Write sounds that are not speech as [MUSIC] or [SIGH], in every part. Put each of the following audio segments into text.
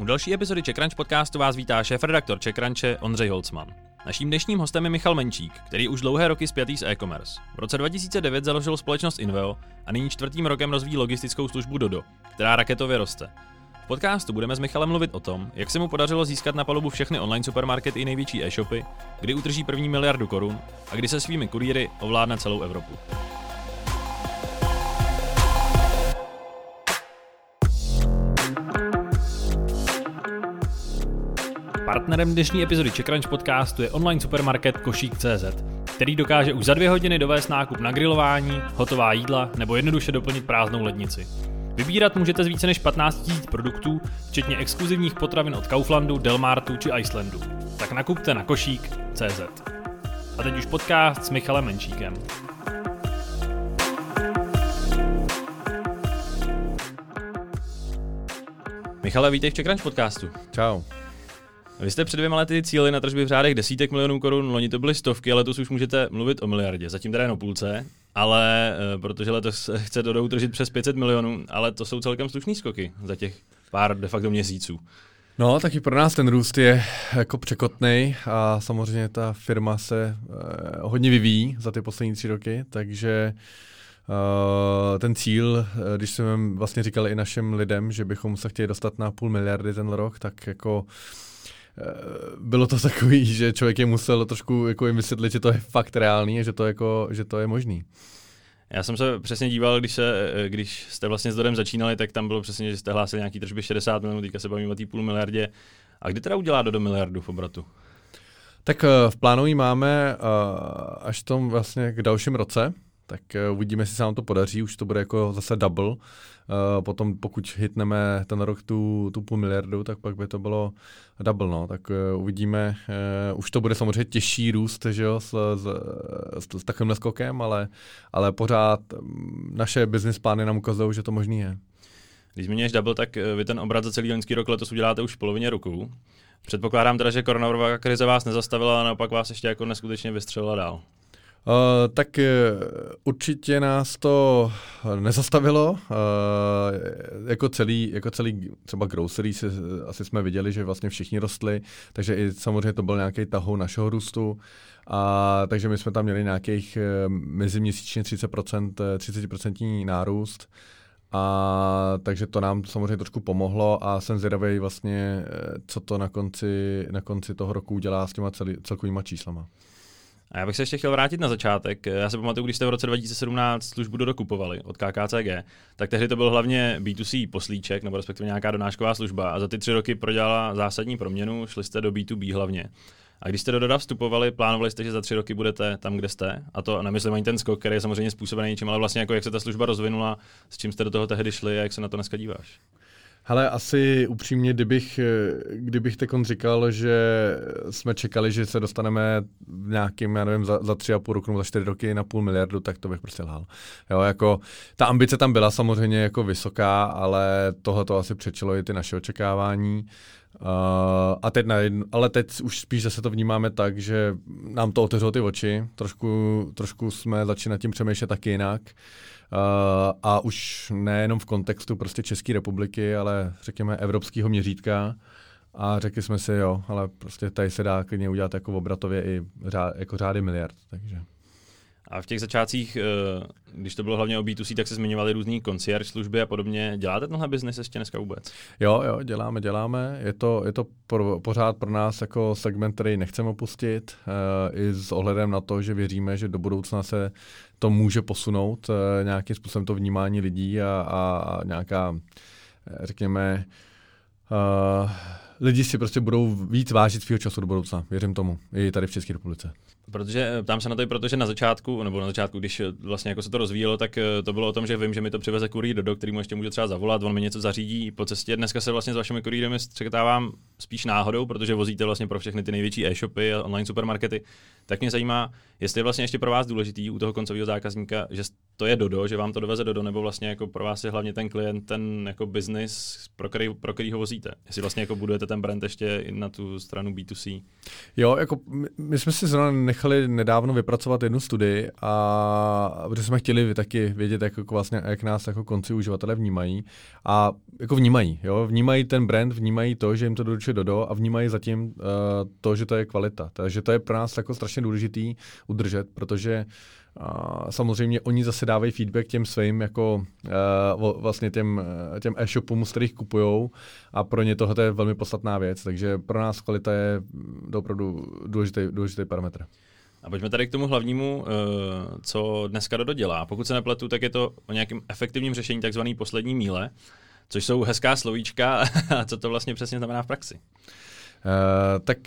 U další epizody CzechCrunch podcastu vás vítá šéf-redaktor CzechCrunche Ondřej Holcman. Naším dnešním hostem je Michal Menčík, který už dlouhé roky spjatý s e-commerce. V roce 2009 založil společnost Inveo a nyní čtvrtým rokem rozvíjí logistickou službu Dodo, která raketově roste. V podcastu budeme s Michalem mluvit o tom, jak se mu podařilo získat na palubu všechny online supermarkety i největší e-shopy, kdy utrží první miliardu korun a kdy se svými kurýry ovládne celou Evropu. Partnerem dnešní epizody CzechCrunch podcastu je online supermarket Košík.cz, který dokáže už za dvě hodiny dovést nákup na grilování, hotová jídla nebo jednoduše doplnit prázdnou lednici. Vybírat můžete z více než 15 000 produktů, včetně exkluzivních potravin od Kauflandu, Delmartu či Icelandu. Tak nakupte na košík.cz. A teď už podcast s Michalem Menšíkem. Michale, vítej v CzechCrunch podcastu. Čau. Vy jste před dvěma lety cíli na tržby v řádech desítek milionů korun, loni to byly stovky, ale letos už můžete mluvit o miliardě. Zatím teda jen o půlce, ale eh, protože letos [LAUGHS] chce Dodou tržit přes 500 milionů, ale to jsou celkem slušný skoky za těch pár de facto měsíců. No, taky pro nás ten růst je jako překotný a samozřejmě ta firma se eh, hodně vyvíjí za ty poslední tři roky, takže Uh, ten cíl, eh, když jsme vlastně říkali i našim lidem, že bychom se chtěli dostat na půl miliardy ten rok, tak jako Eh, bylo to takový, že člověk je musel trošku jako jim vysvětlit, že to je fakt reálný a že to, jako, že to je možný. Já jsem se přesně díval, když, se, eh, když jste vlastně s Dodem začínali, tak tam bylo přesně, že jste hlásili nějaký tržby 60 milionů, teďka se bavíme o té půl miliardě. A kdy teda udělá do miliardu v obratu? Tak eh, v plánu máme až tom vlastně k dalším roce, tak uvidíme, jestli se nám to podaří, už to bude jako zase double. Uh, potom pokud hitneme ten rok tu, tu půl miliardu, tak pak by to bylo double, no. tak uh, uvidíme. Už to bude samozřejmě těžší růst, že jo, s, s, s, s takovým skokem, ale, ale pořád mm, naše business plány nám ukazují, že to možný je. Když zmiňuješ double, tak vy ten obrat za celý loňský rok letos uděláte už v polovině roku. Předpokládám teda, že koronavirová krize vás nezastavila a naopak vás ještě jako neskutečně vystřelila dál. Uh, tak uh, určitě nás to nezastavilo. Uh, jako, celý, jako celý třeba grocery si, asi jsme viděli, že vlastně všichni rostli, takže i samozřejmě to byl nějaký tahou našeho růstu. A, takže my jsme tam měli nějakých meziměsíčně 30%, 30% nárůst. A takže to nám samozřejmě trošku pomohlo a jsem zvědavý vlastně, co to na konci, na konci toho roku udělá s těma celý, celkovýma číslama. A já bych se ještě chtěl vrátit na začátek. Já se pamatuju, když jste v roce 2017 službu dokupovali od KKCG, tak tehdy to byl hlavně B2C poslíček, nebo respektive nějaká donášková služba. A za ty tři roky prodělala zásadní proměnu, šli jste do B2B hlavně. A když jste do Doda vstupovali, plánovali jste, že za tři roky budete tam, kde jste. A to nemyslím ani ten skok, který je samozřejmě způsobený něčím, ale vlastně jako jak se ta služba rozvinula, s čím jste do toho tehdy šli a jak se na to dneska díváš. Hele, asi upřímně, kdybych, kdybych tekon říkal, že jsme čekali, že se dostaneme v nějakým, já nevím, za, za tři a půl roku za čtyři roky na půl miliardu, tak to bych prostě lhal. Jo, jako, ta ambice tam byla samozřejmě jako vysoká, ale tohle to asi přečilo i ty naše očekávání. Uh, a teď jedno, ale teď už spíš zase to vnímáme tak, že nám to otevřelo ty oči, trošku, trošku jsme začínali tím přemýšlet taky jinak. Uh, Uh, a už nejenom v kontextu prostě České republiky, ale řekněme evropského měřítka. A řekli jsme si, jo, ale prostě tady se dá klidně udělat jako obratově i řád, jako řády miliard. Takže. A v těch začátcích, eh, když to bylo hlavně o B2C, tak se zmiňovaly různý konciert služby a podobně. Děláte tenhle biznis ještě dneska vůbec? Jo, jo, děláme, děláme. Je to, je to pro, pořád pro nás jako segment, který nechceme opustit, uh, i s ohledem na to, že věříme, že do budoucna se to může posunout, uh, nějakým způsobem to vnímání lidí a, a, a nějaká, řekněme, uh, lidi si prostě budou víc vážit svého času do budoucna. Věřím tomu. I tady v České republice. Protože eh, tam se na to, protože na začátku, nebo na začátku, když eh, vlastně jako se to rozvíjelo, tak eh, to bylo o tom, že vím, že mi to přiveze kurýr do, který mu ještě může třeba zavolat, on mi něco zařídí po cestě. Dneska se vlastně s vašimi kurýrem střetávám spíš náhodou, protože vozíte vlastně pro všechny ty největší e-shopy a online supermarkety. Tak mě zajímá, jestli je vlastně ještě pro vás důležitý u toho koncového zákazníka, že to je Dodo, že vám to doveze Dodo, nebo vlastně jako pro vás je hlavně ten klient, ten jako business, pro který, pro který ho vozíte. Jestli vlastně jako budujete ten brand ještě i na tu stranu B2C. Jo, jako my, my jsme si zrovna nechali nedávno vypracovat jednu studii a protože jsme chtěli taky vědět, jak, jako vlastně, jak nás jako konci uživatelé vnímají a jako vnímají, jo, vnímají ten brand, vnímají to, že jim to doručuje Dodo a vnímají zatím uh, to, že to je kvalita. Takže to je pro nás jako strašně důležitý udržet, protože a samozřejmě oni zase dávají feedback těm svým jako uh, vlastně těm, eh, těm e-shopům, z kterých kupují a pro ně tohle je velmi podstatná věc, takže pro nás kvalita je opravdu důležitý, důležitý parametr. A pojďme tady k tomu hlavnímu, eh, co dneska Dodo dělá. Pokud se nepletu, tak je to o nějakém efektivním řešení takzvaný poslední míle, což jsou hezká slovíčka [LAUGHS] a co to vlastně přesně znamená v praxi. Uh, tak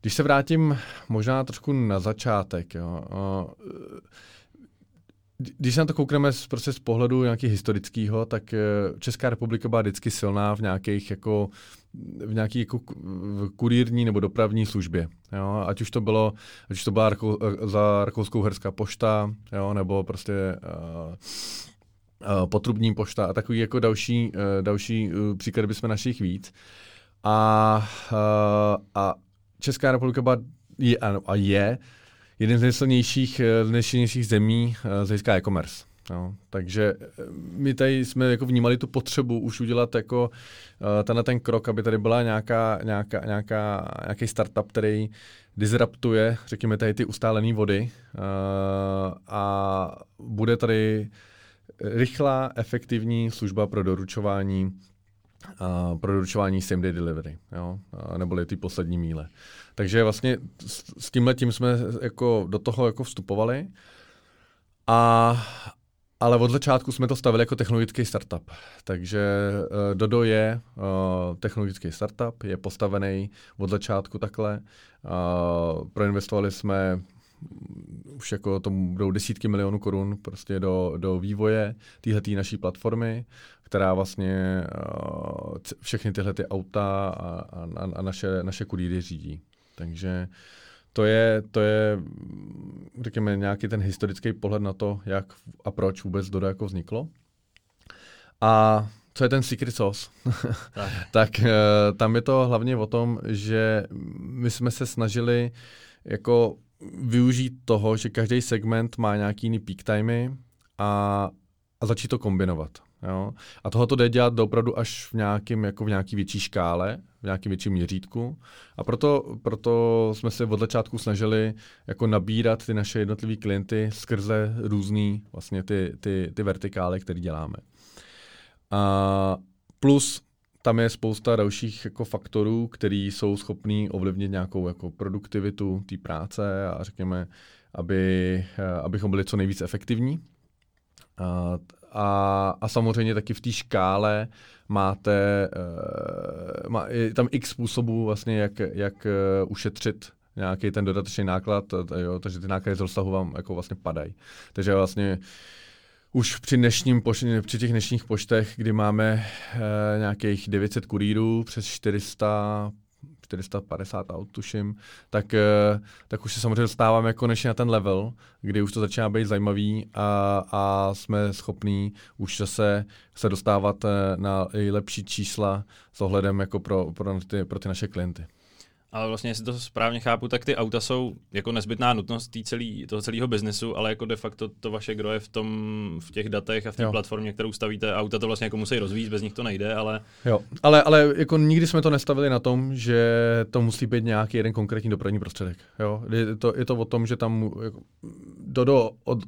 když se vrátím možná trošku na začátek, jo, když se na to koukneme z, prostě z pohledu nějakého historického, tak e, Česká republika byla vždycky silná v nějakých jako v nějaké jako kurírní nebo dopravní službě. Jo? Ať už to bylo, ať už to byla Rakou, e, za Rakouskou herská pošta, jo? nebo prostě uh, uh, potrubní pošta a takový jako další, uh, další uh, příklady bychom našich víc. A, uh, a Česká republika byla, je, a je jeden z nejsilnějších, eh, nejsilnějších zemí eh, z hlediska e-commerce. No, takže eh, my tady jsme jako vnímali tu potřebu už udělat jako tenhle ten krok, aby tady byla nějaká, nějaká, nějaká, nějaký startup, který disruptuje, řekněme, tady ty ustálené vody a bude tady rychlá, efektivní služba pro doručování pro doručování same day delivery, jo? Uh, neboli ty poslední míle. Takže vlastně s, s tímhle tím jsme jako do toho jako vstupovali. A, ale od začátku jsme to stavili jako technologický startup. Takže uh, Dodo je uh, technologický startup, je postavený od začátku takhle. Uh, proinvestovali jsme už jako tomu budou desítky milionů korun prostě do, do vývoje téhleté naší platformy, která vlastně uh, všechny tyhle ty auta a, a, a naše, naše kurýry řídí. Takže to je, to je, řekněme, nějaký ten historický pohled na to, jak a proč vůbec Dodo jako vzniklo. A co je ten secret sauce? tak, [LAUGHS] tak uh, tam je to hlavně o tom, že my jsme se snažili jako využít toho, že každý segment má nějaký jiný peak timey a, a začít to kombinovat. Jo? A tohle jde dělat opravdu až v nějakým, jako v nějaký větší škále, v nějakém větším měřítku. A proto, proto jsme se od začátku snažili jako nabírat ty naše jednotlivé klienty skrze různé vlastně ty, ty, ty vertikály, které děláme. A plus tam je spousta dalších jako faktorů, které jsou schopný ovlivnit nějakou jako produktivitu té práce a řekněme, aby, abychom byli co nejvíc efektivní. A, a, a samozřejmě taky v té škále máte, uh, má, je tam x způsobů vlastně, jak, jak uh, ušetřit nějaký ten dodatečný náklad, jo, takže ty náklady z rozsahu vám jako vlastně padají. Takže vlastně už při, dnešním, při těch dnešních poštech, kdy máme uh, nějakých 900 kurýrů, přes 400 450 aut, tuším, tak, eh, tak už se samozřejmě dostáváme konečně na ten level, kdy už to začíná být zajímavý a, a jsme schopní už zase se dostávat eh, na lepší čísla s ohledem jako pro, pro, ty, pro ty naše klienty. Ale vlastně, jestli to správně chápu, tak ty auta jsou jako nezbytná nutnost tý celý, toho celého biznesu, ale jako de facto to vaše gro je v, tom, v těch datech a v té platformě, kterou stavíte. Auta to vlastně jako musí rozvíjet, bez nich to nejde, ale... Jo, ale, ale jako nikdy jsme to nestavili na tom, že to musí být nějaký jeden konkrétní dopravní prostředek. Jo? Je, to, je to o tom, že tam jako, Dodo, od,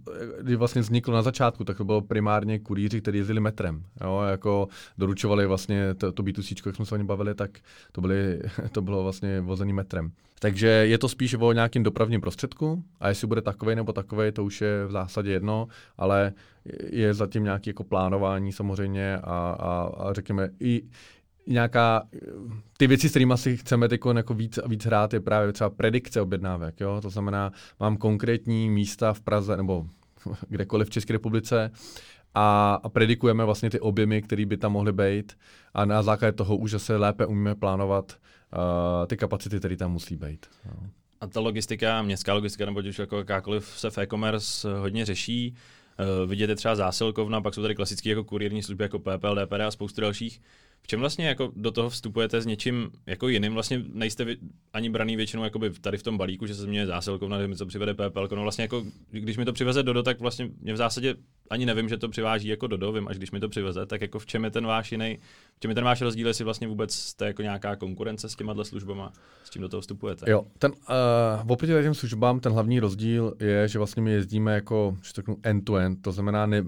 kdy vlastně vzniklo na začátku, tak to bylo primárně kurýři, kteří jezdili metrem. Jo? Jako doručovali vlastně to, to B2C, jak jsme se o bavili, tak to, byly, [LAUGHS] to bylo vlastně vozený metrem. Takže je to spíš o nějakým dopravním prostředku a jestli bude takový nebo takový, to už je v zásadě jedno, ale je zatím nějaké jako plánování samozřejmě a, a, a řekněme i nějaká, ty věci, s kterými si chceme jako víc a víc hrát, je právě třeba predikce objednávek. Jo? To znamená, mám konkrétní místa v Praze nebo [LAUGHS] kdekoliv v České republice, a, a predikujeme vlastně ty objemy, které by tam mohly být a na základě toho už zase lépe umíme plánovat uh, ty kapacity, které tam musí být. No. A ta logistika, městská logistika nebo už jako jakákoliv se v e-commerce hodně řeší. Uh, vidíte třeba zásilkovna, pak jsou tady klasické jako kurierní služby jako PPL, DPD a spoustu dalších. v čem vlastně jako do toho vstupujete s něčím jako jiným? Vlastně nejste vy, ani braný většinou tady v tom balíku, že se změní zásilkovna, že mi to přivede PPL. No vlastně jako, když mi to přiveze Dodo, tak vlastně mě v zásadě ani nevím, že to přiváží jako Dodo, vím, až když mi to přiveze, tak jako v čem je ten váš jiný, v čem je ten váš rozdíl, jestli vlastně vůbec jste jako nějaká konkurence s těma službama, s čím do toho vstupujete? Jo, ten, uh, oproti těm službám ten hlavní rozdíl je, že vlastně my jezdíme jako, že řeknu, end-to-end, to znamená, my,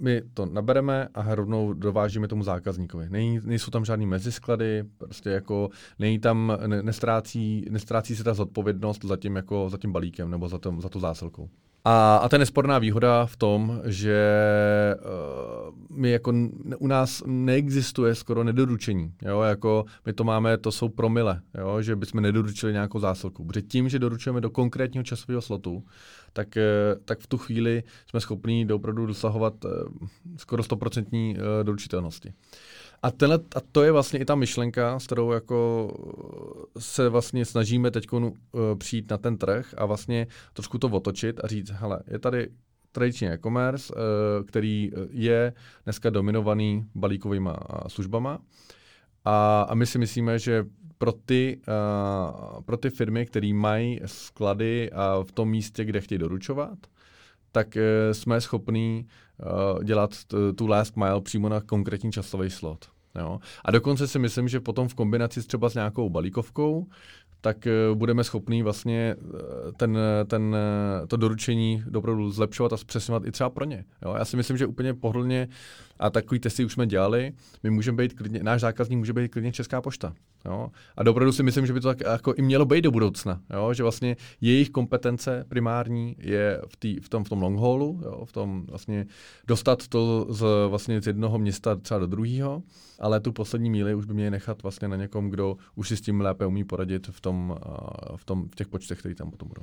my to nabereme a rovnou dovážíme tomu zákazníkovi. Nej, nejsou tam žádný mezisklady, prostě jako není tam, ne, nestrácí, nestrácí se ta zodpovědnost za tím, jako, za tím balíkem nebo za, tom, za tu zásilkou. A, a je nesporná výhoda v tom, že uh, my jako u nás neexistuje skoro nedoručení. Jo? Jako my to máme, to jsou promile, jo? že bychom nedoručili nějakou zásilku. Protože tím, že doručujeme do konkrétního časového slotu, tak, uh, tak v tu chvíli jsme schopni opravdu dosahovat uh, skoro 100% doručitelnosti. A, tenhle, a to je vlastně i ta myšlenka, s kterou jako se vlastně snažíme teď uh, přijít na ten trh a vlastně trošku to otočit a říct, hele, je tady tradiční e-commerce, uh, který je dneska dominovaný balíkovými službama a, a my si myslíme, že pro ty, uh, pro ty firmy, které mají sklady a v tom místě, kde chtějí doručovat, tak uh, jsme schopní uh, dělat t- tu last mile přímo na konkrétní časový slot. Jo. A dokonce si myslím, že potom v kombinaci třeba s nějakou balíkovkou, tak eh, budeme schopni vlastně eh, ten, ten, eh, to doručení opravdu zlepšovat a zpřesňovat i třeba pro ně. Jo? Já si myslím, že úplně pohodlně a takový testy už jsme dělali, my můžeme být klidně, náš zákazník může být klidně Česká pošta. Jo? A opravdu si myslím, že by to tak jako i mělo být do budoucna, jo? že vlastně jejich kompetence primární je v, tý, v, tom, v tom long haulu, jo? v tom vlastně dostat to z, vlastně z jednoho města třeba do druhého, ale tu poslední míli už by měli nechat vlastně na někom, kdo už si s tím lépe umí poradit v, tom, v, tom, v těch počtech, které tam potom budou.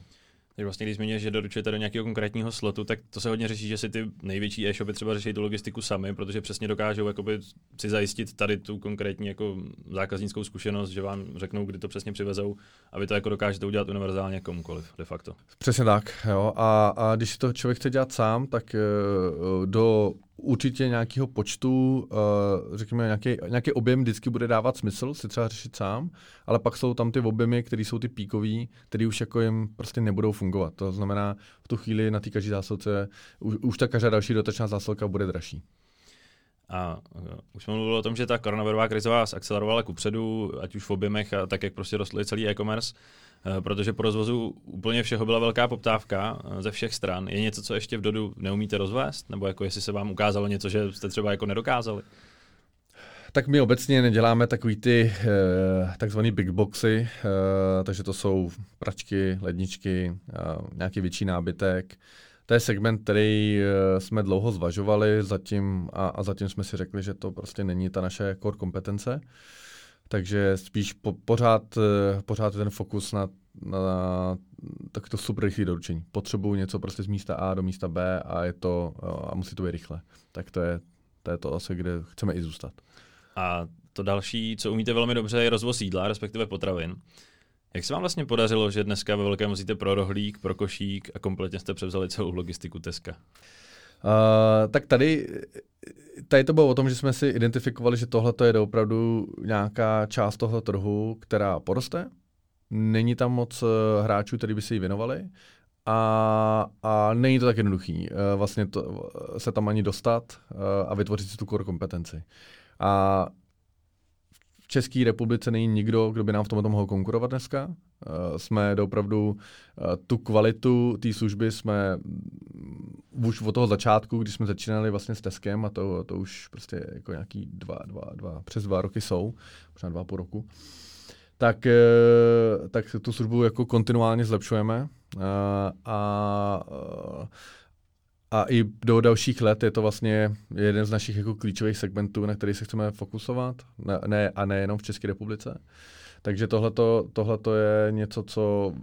Takže vlastně, když zmiňuješ, že doručujete do nějakého konkrétního slotu, tak to se hodně řeší, že si ty největší e-shopy třeba řeší tu logistiku sami, protože přesně dokážou jakoby, si zajistit tady tu konkrétní jako zákaznickou zkušenost, že vám řeknou, kdy to přesně přivezou a vy to jako dokážete udělat univerzálně komukoliv, de facto. Přesně tak, jo. A, a když to člověk chce dělat sám, tak uh, do určitě nějakého počtu, uh, řekněme, nějaký, nějaký objem vždycky bude dávat smysl si třeba řešit sám, ale pak jsou tam ty objemy, které jsou ty píkový, které už jako jim prostě nebudou fungovat. To znamená, v tu chvíli na té každé zásilce už, už ta každá další dotečná zásilka bude dražší. A uh, už jsme mluvili o tom, že ta koronavirová krize vás akcelerovala kupředu, ať už v objemech a tak, jak prostě rostl celý e-commerce. Eh, protože po rozvozu úplně všeho byla velká poptávka eh, ze všech stran. Je něco, co ještě v Dodu neumíte rozvést? Nebo jako jestli se vám ukázalo něco, že jste třeba jako nedokázali? Tak my obecně neděláme takový ty eh, takzvaný big boxy, takže to jsou pračky, ledničky, nějaký větší nábytek. To je segment, který jsme dlouho zvažovali zatím a, a zatím jsme si řekli, že to prostě není ta naše core kompetence. Takže spíš po, pořád, eh, pořád ten fokus na, na tak to super rychlé doručení. Potřebuju něco prostě z místa A do místa B a je to a musí to být rychle. Tak to je, to je to asi, kde chceme i zůstat. A to další, co umíte velmi dobře, je rozvoz jídla, respektive potravin. Jak se vám vlastně podařilo, že dneska ve velkém vozíte pro rohlík, pro košík a kompletně jste převzali celou logistiku Teska? Uh, tak tady, tady to bylo o tom, že jsme si identifikovali, že tohle je opravdu nějaká část toho trhu, která poroste. Není tam moc eh, hráčů, kteří by se jí věnovali. A, a není to tak jednoduchý uh, vlastně to, se tam ani dostat a vytvořit si tu core kompetenci. A České republice není nikdo, kdo by nám v tomhle mohl konkurovat dneska. Uh, jsme opravdu uh, tu kvalitu té služby jsme už od toho začátku, když jsme začínali vlastně s Teskem a to, to už prostě jako nějaký dva, dva, dva, přes dva roky jsou, možná dva po roku, tak, eh, tak tu službu jako kontinuálně zlepšujeme a, a, a i do dalších let je to vlastně jeden z našich jako klíčových segmentů, na který se chceme fokusovat, ne, ne, a nejenom v České republice. Takže tohle je něco, co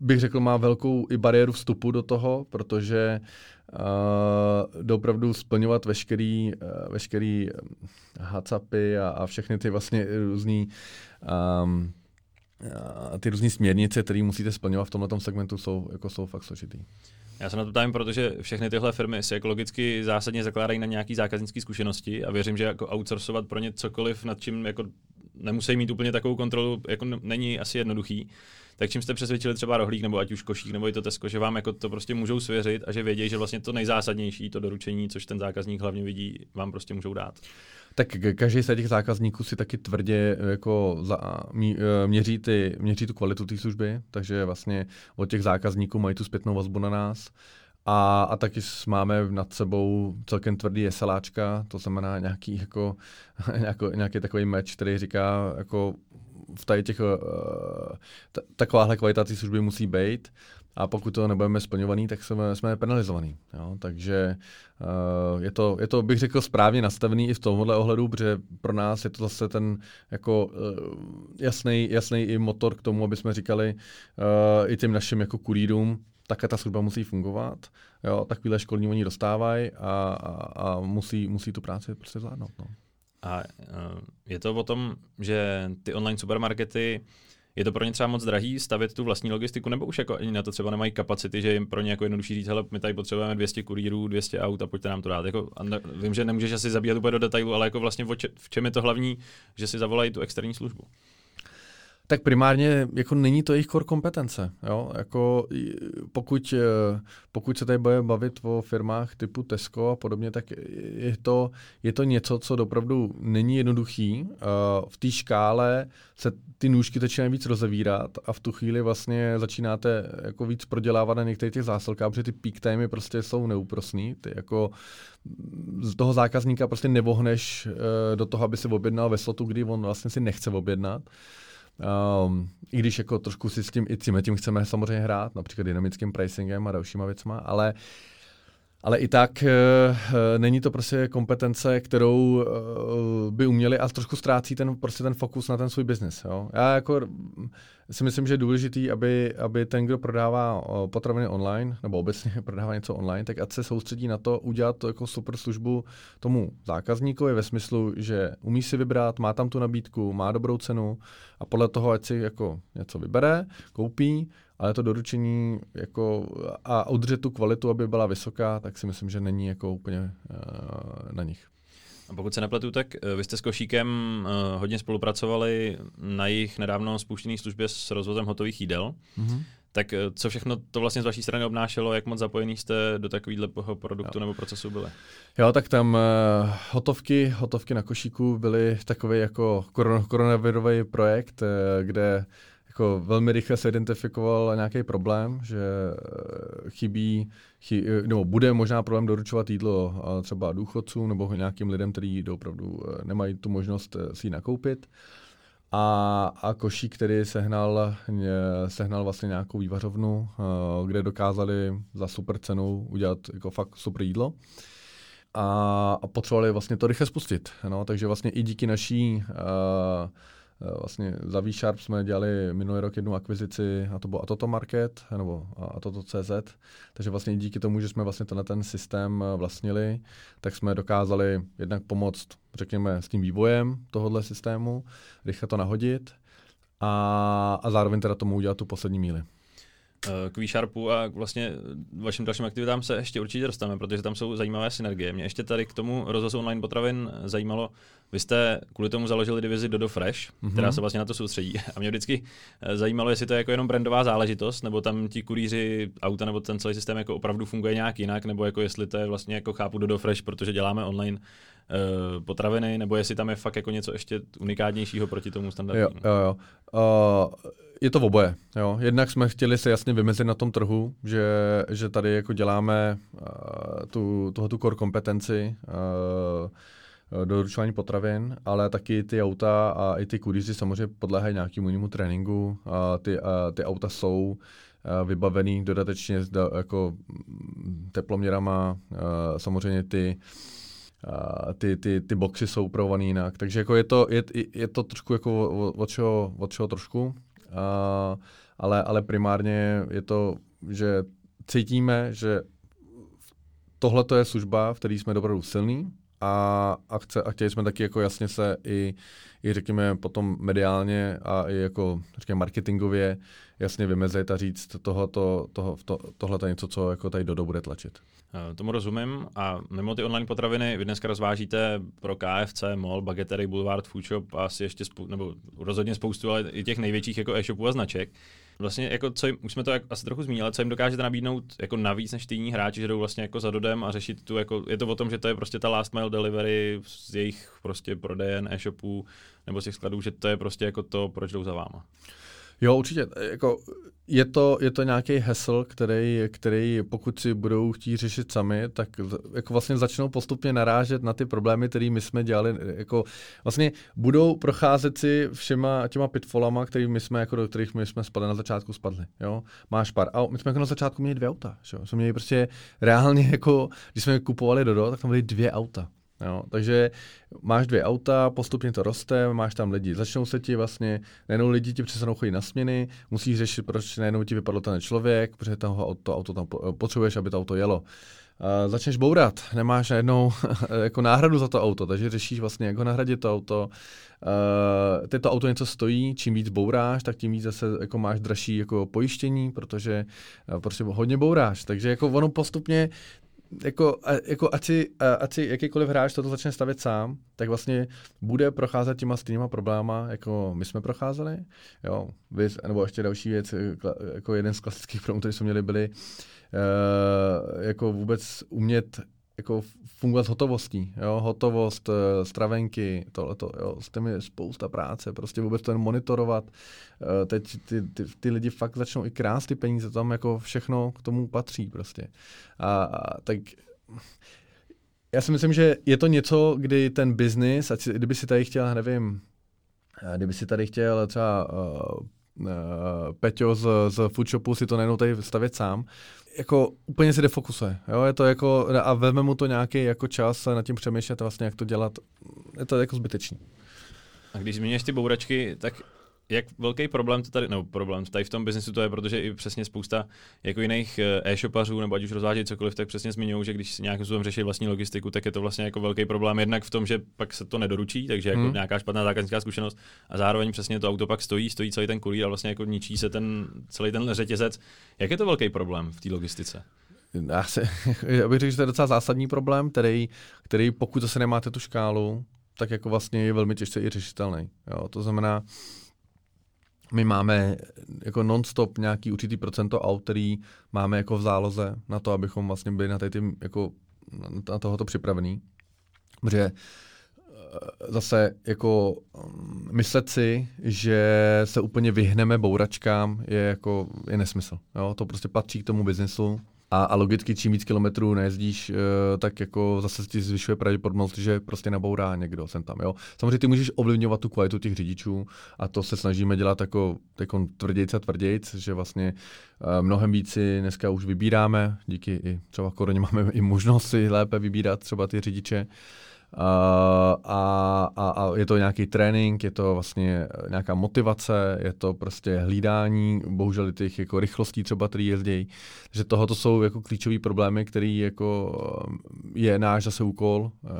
bych řekl, má velkou i bariéru vstupu do toho, protože uh, opravdu splňovat veškerý, uh, veškerý HACCPy a, a všechny ty vlastně různý um, ty různé směrnice, které musíte splňovat v tomto segmentu, jsou, jako jsou fakt složitý. Já se na to ptám, protože všechny tyhle firmy si ekologicky zásadně zakládají na nějaký zákaznické zkušenosti a věřím, že jako outsourcovat pro ně cokoliv, nad čím jako nemusí mít úplně takovou kontrolu, jako není asi jednoduchý. Tak čím jste přesvědčili třeba rohlík, nebo ať už košík, nebo i to Tesco, že vám jako to prostě můžou svěřit a že vědějí, že vlastně to nejzásadnější, to doručení, což ten zákazník hlavně vidí, vám prostě můžou dát. Tak každý z těch zákazníků si taky tvrdě jako za, mě, měří, ty, měří tu kvalitu té služby, takže vlastně od těch zákazníků mají tu zpětnou vazbu na nás. A, a taky máme nad sebou celkem tvrdý SLAčka, to znamená nějaký, jako, nějako, [LAUGHS] nějaký takový meč, který říká, jako v tady těch, uh, t- takováhle kvalita té služby musí být a pokud to nebudeme splňovaný, tak jsme, jsme penalizovaný. Jo? Takže uh, je, to, je to, bych řekl, správně nastavený i v tomhle ohledu, protože pro nás je to zase ten jako uh, jasný, jasný i motor k tomu, aby jsme říkali uh, i těm našim jako kurýrům, také ta služba musí fungovat, jo, takovýhle školní oni dostávají a, a, a musí, musí tu práci prostě zvládnout. No. A uh, je to o tom, že ty online supermarkety je to pro ně třeba moc drahý stavět tu vlastní logistiku, nebo už jako ani na to třeba nemají kapacity, že jim pro ně jako jednodušší říct, hele, my tady potřebujeme 200 kurýrů, 200 aut a pojďte nám to dát. Jako, a ne, vím, že nemůžeš asi zabíhat úplně do detailu, ale jako vlastně v čem je to hlavní, že si zavolají tu externí službu. Tak primárně jako není to jejich core kompetence. Jo? Jako, pokud, eh, pokud se tady bude bavit o firmách typu Tesco a podobně, tak je to, je to něco, co opravdu není jednoduchý. Uh, v té škále se ty nůžky začínají víc rozevírat a v tu chvíli vlastně začínáte jako víc prodělávat na některých těch zásilkách, protože ty peak timey prostě jsou neúprosný. Ty jako z toho zákazníka prostě nevohneš uh, do toho, aby si objednal ve slotu, kdy on vlastně si nechce objednat. Um, I když jako trošku si s tím i tím, tím chceme samozřejmě hrát, například dynamickým pricingem a dalšíma věcma, ale ale i tak uh, není to prostě kompetence, kterou uh, by uměli a trošku ztrácí ten, prostě ten fokus na ten svůj biznis. Já jako si myslím, že je důležitý, aby, aby ten, kdo prodává potraviny online, nebo obecně [LAUGHS] prodává něco online, tak ať se soustředí na to udělat to jako super službu tomu zákazníkovi ve smyslu, že umí si vybrat, má tam tu nabídku, má dobrou cenu a podle toho, ať si jako něco vybere, koupí, ale to doručení jako a udržet tu kvalitu, aby byla vysoká, tak si myslím, že není jako úplně uh, na nich. A pokud se nepletu, tak eh, vy jste s Košíkem uh, hodně spolupracovali na jejich nedávno spuštěné službě s rozvozem hotových jídel. Mm-hmm. Tak co všechno to vlastně z vaší strany obnášelo, jak moc zapojený jste do takového produktu jo. nebo procesu byli? Jo, tak tam uh, hotovky, hotovky na košíku byly takový jako koron, koronavirový projekt, uh, kde jako velmi rychle se identifikoval nějaký problém, že eh, chybí, chy, eh, nebo bude možná problém doručovat jídlo eh, třeba důchodcům nebo nějakým lidem, kteří opravdu nemají tu možnost si ji nakoupit. A, a košík, který sehnal, sehnal vlastně nějakou vývařovnu, kde dokázali za super cenu udělat jako fakt super jídlo. A, a potřebovali vlastně to rychle spustit. No, takže vlastně i díky naší uh, vlastně za V-Sharp jsme dělali minulý rok jednu akvizici a to bylo Atoto Market nebo Atoto.cz, takže vlastně díky tomu, že jsme vlastně tenhle ten systém eh, vlastnili, tak jsme dokázali jednak pomoct, řekněme, s tím vývojem tohohle systému, rychle to nahodit a, a zároveň teda tomu udělat tu poslední míli k V-Sharpu a vlastně vašim dalším aktivitám se ještě určitě dostaneme, protože tam jsou zajímavé synergie. Mě ještě tady k tomu rozhlasu online potravin zajímalo, vy jste kvůli tomu založili divizi Dodo Fresh, mm-hmm. která se vlastně na to soustředí. [LAUGHS] A mě vždycky eh, zajímalo, jestli to je jako jenom brandová záležitost, nebo tam ti kurýři auta nebo ten celý systém jako opravdu funguje nějak jinak, nebo jako jestli to je vlastně jako chápu Dodo Fresh, protože děláme online uh, potraviny, nebo jestli tam je fakt jako něco ještě unikátnějšího proti tomu standardu. Jo, jo, jo. Uh, je to oboje. Jo. Jednak jsme chtěli se jasně vymezit na tom trhu, že, že tady jako děláme uh, tu, tu core kompetenci uh, doručování potravin, ale taky ty auta a i ty kurýři samozřejmě podléhají nějakému jinému tréninku. A ty, a ty auta jsou vybavený dodatečně jako teploměrama, samozřejmě ty ty, ty, ty boxy jsou upravované jinak. Takže jako je, to, je, je to trošku jako od čeho, od čeho trošku, ale, ale primárně je to, že cítíme, že tohle je služba, v které jsme opravdu silní a, a, chce, a chtěli jsme taky jako jasně se i, i řekněme potom mediálně a i jako řekněme marketingově jasně vymezit a říct, tohoto, toho, to, tohle je něco, co jako tady Dodo bude tlačit. Eh, tomu rozumím a mimo ty online potraviny vy dneska rozvážíte pro KFC, MOL, Bagetery, Boulevard, Food Shop a asi ještě spou- nebo rozhodně spoustu, ale i těch největších jako e-shopů a značek. Vlastně jako co jim, už jsme to asi trochu zmínili, co jim dokážete nabídnout jako navíc než týní hráči, že jdou vlastně jako za dodem a řešit tu, jako, je to o tom, že to je prostě ta last mile delivery z jejich prostě prodejen e-shopů nebo z těch skladů, že to je prostě jako to, proč jdou za váma. Jo, určitě. Jako, je, to, je to nějaký hesl, který, který pokud si budou chtít řešit sami, tak jako vlastně začnou postupně narážet na ty problémy, které my jsme dělali. Jako vlastně budou procházet si všema těma pitfallama, kterými jsme, jako do kterých my jsme spadli na začátku spadli. Jo? Máš pár. A my jsme jako na začátku měli dvě auta. Že? Jsme měli prostě reálně, jako, když jsme kupovali Dodo, tak tam byly dvě auta. Jo, takže máš dvě auta, postupně to roste, máš tam lidi, začnou se ti vlastně, najednou lidi ti přestanou chodit na směny, musíš řešit, proč najednou ti vypadl ten člověk, protože toho auto, auto tam potřebuješ, aby to auto jelo. Uh, začneš bourat, nemáš najednou [LAUGHS] jako náhradu za to auto, takže řešíš vlastně, jak ho nahradit to auto. Uh, tyto auto něco stojí, čím víc bouráš, tak tím víc zase jako máš dražší jako pojištění, protože uh, prostě hodně bouráš. Takže jako ono postupně jako, jako ať, si, ať si jakýkoliv hráč toto začne stavět sám, tak vlastně bude procházet těma stejnýma probléma, jako my jsme procházeli. Jo, vy, nebo ještě další věc, jako jeden z klasických problémů, které jsme měli, byly uh, jako vůbec umět jako fungovat s hotovostí, jo, hotovost, eh, stravenky, tohleto, jo, s tím je spousta práce, prostě vůbec to jen monitorovat. Eh, teď ty, ty, ty lidi fakt začnou i krást ty peníze, tam jako všechno k tomu patří prostě. A, a tak já si myslím, že je to něco, kdy ten biznis, kdyby si tady chtěl, nevím, eh, kdyby si tady chtěl třeba uh, uh, Peťo z, z Foodshopu si to najednou tady stavět sám, jako úplně si defokusuje. Jo? Je to jako, a vezme mu to nějaký jako čas nad tím přemýšlet vlastně, jak to dělat. Je to jako zbytečný. A když zmíníš ty bouračky, tak jak velký problém to tady, nebo problém tady v tom biznesu to je, protože i přesně spousta jako jiných eh, e-shopařů, nebo ať už rozvádějí cokoliv, tak přesně zmiňují, že když si nějakým způsobem řeší vlastní logistiku, tak je to vlastně jako velký problém jednak v tom, že pak se to nedoručí, takže jako hmm. nějaká špatná zákaznická zkušenost a zároveň přesně to auto pak stojí, stojí celý ten kurýr a vlastně jako ničí se ten celý ten řetězec. Jak je to velký problém v té logistice? Já, se, [LAUGHS] já bych řekl, že to je docela zásadní problém, který, který pokud zase nemáte tu škálu, tak jako vlastně je velmi těžce i řešitelný. Jo? To znamená, my máme jako non-stop nějaký určitý procento aut, který máme jako v záloze na to, abychom vlastně byli na, tady jako na tohoto připravený. Protože eh, zase jako mm, myslet si, že se úplně vyhneme bouračkám, je jako je nesmysl. Jo? To prostě patří k tomu biznesu. A, a logicky, čím víc kilometrů nejezdíš, uh, tak jako zase ti zvyšuje pravděpodobnost, že prostě nabourá někdo sem tam. Jo. Samozřejmě ty můžeš ovlivňovat tu kvalitu těch řidičů a to se snažíme dělat jako tvrdějc a tvrdějc, že vlastně uh, mnohem víc si dneska už vybíráme, díky i třeba koroně máme i možnost si lépe vybírat třeba ty řidiče. Uh, a, a, a je to nějaký trénink, je to vlastně nějaká motivace, je to prostě hlídání, bohužel těch jako rychlostí třeba, který jezdí. Takže tohoto jsou jako klíčové problémy, který jako je náš zase úkol, uh,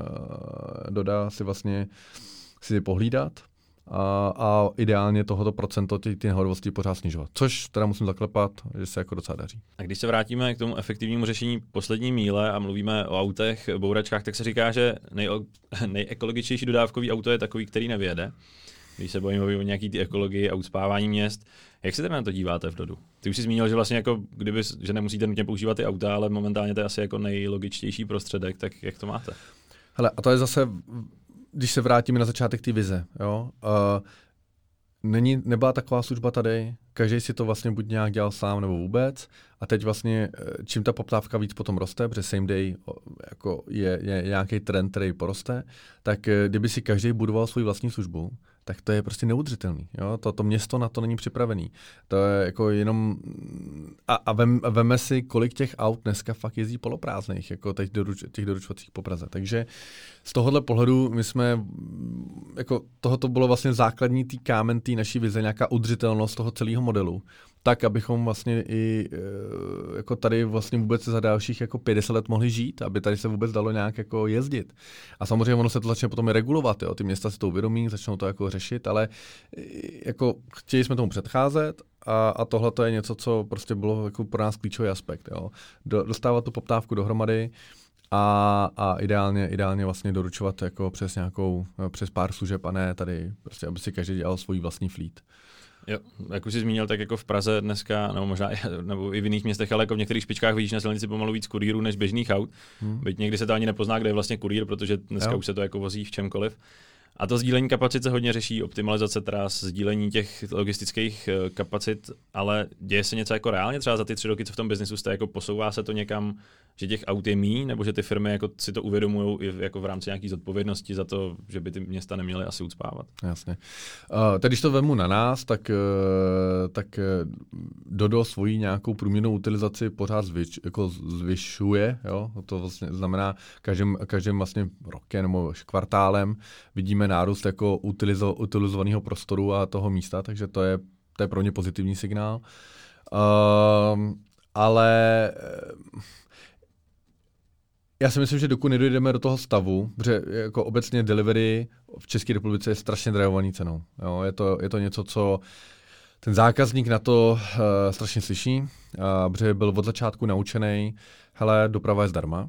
dodá si vlastně si pohlídat a, a ideálně tohoto procento ty, ty nehodovosti pořád snižovat. Což teda musím zaklepat, že se jako docela daří. A když se vrátíme k tomu efektivnímu řešení poslední míle a mluvíme o autech, bouračkách, tak se říká, že nej, [LAUGHS] nejekologičtější dodávkový auto je takový, který nevěde. Když se bojíme o nějaký ty ekologii a uspávání měst, jak se teda na to díváte v Dodu? Ty už jsi zmínil, že vlastně jako kdyby, že nemusíte nutně používat ty auta, ale momentálně to je asi jako nejlogičtější prostředek, tak jak to máte? Hele, a to je zase když se vrátíme na začátek té vize, jo, uh, není, nebyla taková služba tady, každý si to vlastně buď nějak dělal sám nebo vůbec a teď vlastně eh, čím ta poptávka víc potom roste, protože same day jako je, je nějaký trend, který poroste, tak eh, kdyby si každý budoval svou vlastní službu, tak to je prostě neudržitelný. Jo? To, to město na to není připravený. To je jako jenom... A, a vem, veme si, kolik těch aut dneska fakt jezdí poloprázdných, jako teď doruč, těch doručovacích po Praze. Takže z tohohle pohledu my jsme, jako tohoto bylo vlastně základní tý kámen té naší vize, nějaká udržitelnost toho celého modelu. Tak, abychom vlastně i eh, jako tady vlastně vůbec za dalších jako 50 let mohli žít, aby tady se vůbec dalo nějak jako jezdit. A samozřejmě ono se to začne potom i regulovat, jo. ty města si to uvědomí, začnou to jako řešit, ale eh, jako chtěli jsme tomu předcházet a, a tohle to je něco, co prostě bylo jako pro nás klíčový aspekt. Jo. Do, dostávat tu poptávku dohromady, a, a ideálně, ideálně vlastně doručovat jako přes nějakou, přes pár služeb a ne tady, prostě aby si každý dělal svůj vlastní fleet. Jo, jak už jsi zmínil, tak jako v Praze dneska, nebo možná nebo i v jiných městech, ale jako v některých špičkách vidíš na silnici pomalu víc kurýrů než běžných aut. Hmm. Byť někdy se to ani nepozná, kde je vlastně kurýr, protože dneska jo. už se to jako vozí v čemkoliv. A to sdílení kapacit se hodně řeší, optimalizace tras, sdílení těch logistických eh, kapacit, ale děje se něco jako reálně třeba za ty tři roky, co v tom biznisu jste, jako posouvá se to někam že těch aut je mý, nebo že ty firmy jako si to uvědomují i jako v rámci nějaké zodpovědnosti za to, že by ty města neměly asi ucpávat. Jasně. Uh, teď když to vemu na nás, tak, uh, tak uh, Dodo svoji nějakou průměrnou utilizaci pořád zvyš, jako zvyšuje. Jo? To vlastně znamená, každým, každým vlastně rokem nebo kvartálem vidíme nárůst jako utilizo, utilizovaného prostoru a toho místa, takže to je, to je pro ně pozitivní signál. Uh, ale já si myslím, že dokud nedojdeme do toho stavu, protože jako obecně delivery v České republice je strašně drahovaný cenou. Jo, je, to, je to něco, co ten zákazník na to uh, strašně slyší, uh, protože byl od začátku naučený, hele, doprava je zdarma,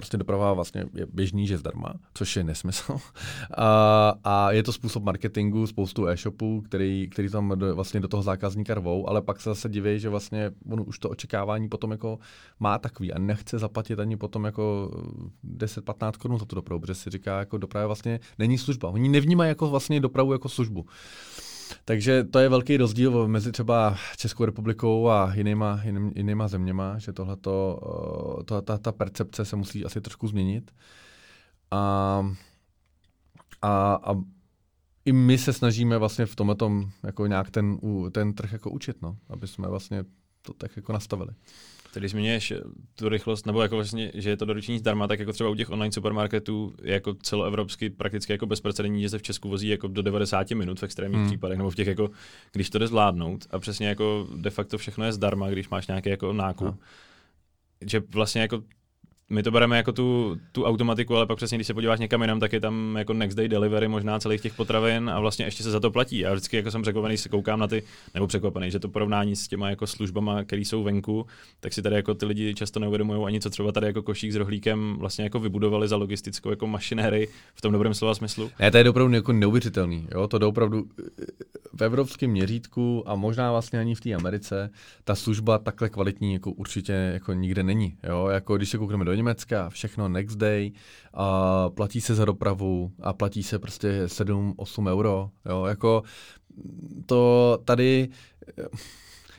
prostě doprava vlastně je běžný, že zdarma, což je nesmysl. [LAUGHS] A, a je to způsob marketingu, spoustu e-shopů, který, který tam do, vlastně do toho zákazníka rvou, ale pak se zase diví, že vlastně on už to očekávání potom jako má takový a nechce zaplatit ani potom jako 10-15 korun za tu dopravu, protože si říká, jako doprava vlastně není služba. Oni nevnímají jako vlastně dopravu jako službu. Takže to je velký rozdíl mezi třeba Českou republikou a jinýma, jiným, jinýma zeměma, že tohleto, eh, to, ta, ta percepce se musí asi trošku změnit. A, a, a i my se snažíme vlastně v tomhle jako nějak ten, ten trh jako učit, no, aby jsme vlastně to tak jako nastavili. Tedy zmiňuješ tu rychlost, nebo jako vlastně, že je to doručení zdarma, tak jako třeba u těch online supermarketů je jako celoevropsky prakticky jako bezprecedentní, že se v Česku vozí jako do 90 minut v extrémních hmm. případech, nebo v těch jako, když to jde zvládnout a přesně jako de facto všechno je zdarma, když máš nějaký jako nákup. No. Že vlastně jako my to bereme jako tu, tu automatiku, ale pak přesně, když se podíváš někam jinam, tak je tam jako next day delivery možná celých těch potravin a vlastně ještě se za to platí. Já vždycky jako jsem překvapený, se koukám na ty, nebo překvapený, že to porovnání s těma jako službama, které jsou venku, tak si tady jako ty lidi často neuvědomují ani co třeba tady jako košík s rohlíkem vlastně jako vybudovali za logistickou jako mašinéry v tom dobrém slova smyslu. Ne, to je opravdu jako neuvěřitelný. Jo? To je opravdu v evropském měřítku a možná vlastně ani v té Americe ta služba takhle kvalitní jako určitě jako nikde není. Jo? Jako když se koukneme do Německa, všechno next day, a platí se za dopravu a platí se prostě 7-8 euro. Jo? Jako to tady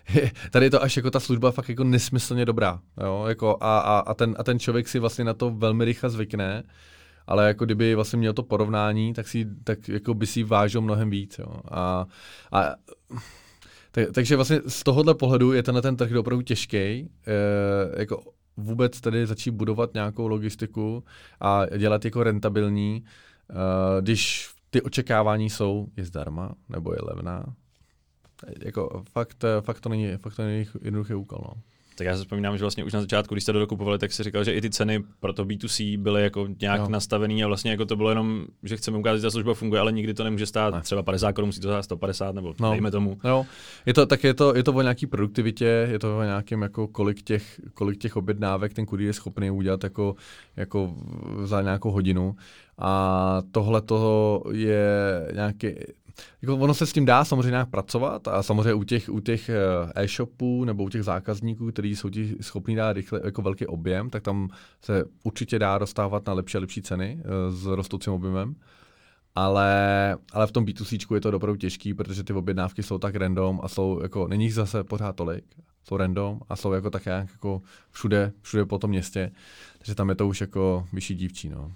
[LAUGHS] tady je to až jako ta služba fakt jako nesmyslně dobrá. Jo? Jako a, a, a, ten, a ten člověk si vlastně na to velmi rychle zvykne, ale jako kdyby vlastně měl to porovnání, tak, si, tak jako by si vážil mnohem víc. Jo? A, a tak, takže vlastně z tohohle pohledu je tenhle ten trh opravdu těžký. E, jako vůbec tedy začít budovat nějakou logistiku a dělat jako rentabilní, uh, když ty očekávání jsou, je zdarma nebo je levná. Jako fakt, fakt, to není, fakt to není jednoduchý úkol. No. Tak já si vzpomínám, že vlastně už na začátku, když jste to dokupovali, tak si říkal, že i ty ceny pro to B2C byly jako nějak no. nastavený a vlastně jako to bylo jenom, že chceme ukázat, že ta služba funguje, ale nikdy to nemůže stát ne. třeba 50 korun, musí to stát 150 nebo no. dejme tomu. No. Je to, tak je to, je to o nějaký produktivitě, je to o nějakém jako kolik těch, kolik těch objednávek ten kurýr je schopný udělat jako, jako za nějakou hodinu. A tohle toho je nějaký, jako ono se s tím dá samozřejmě nějak pracovat a samozřejmě u těch, u těch eh, e-shopů nebo u těch zákazníků, kteří jsou ti schopní dát rychle jako velký objem, tak tam se určitě dá dostávat na lepší a lepší ceny eh, s rostoucím objemem. Ale, ale v tom B2C je to opravdu těžký, protože ty objednávky jsou tak random a jsou jako, není jich zase pořád tolik, jsou random a jsou jako tak jako všude, všude po tom městě, takže tam je to už jako vyšší dívčí, no.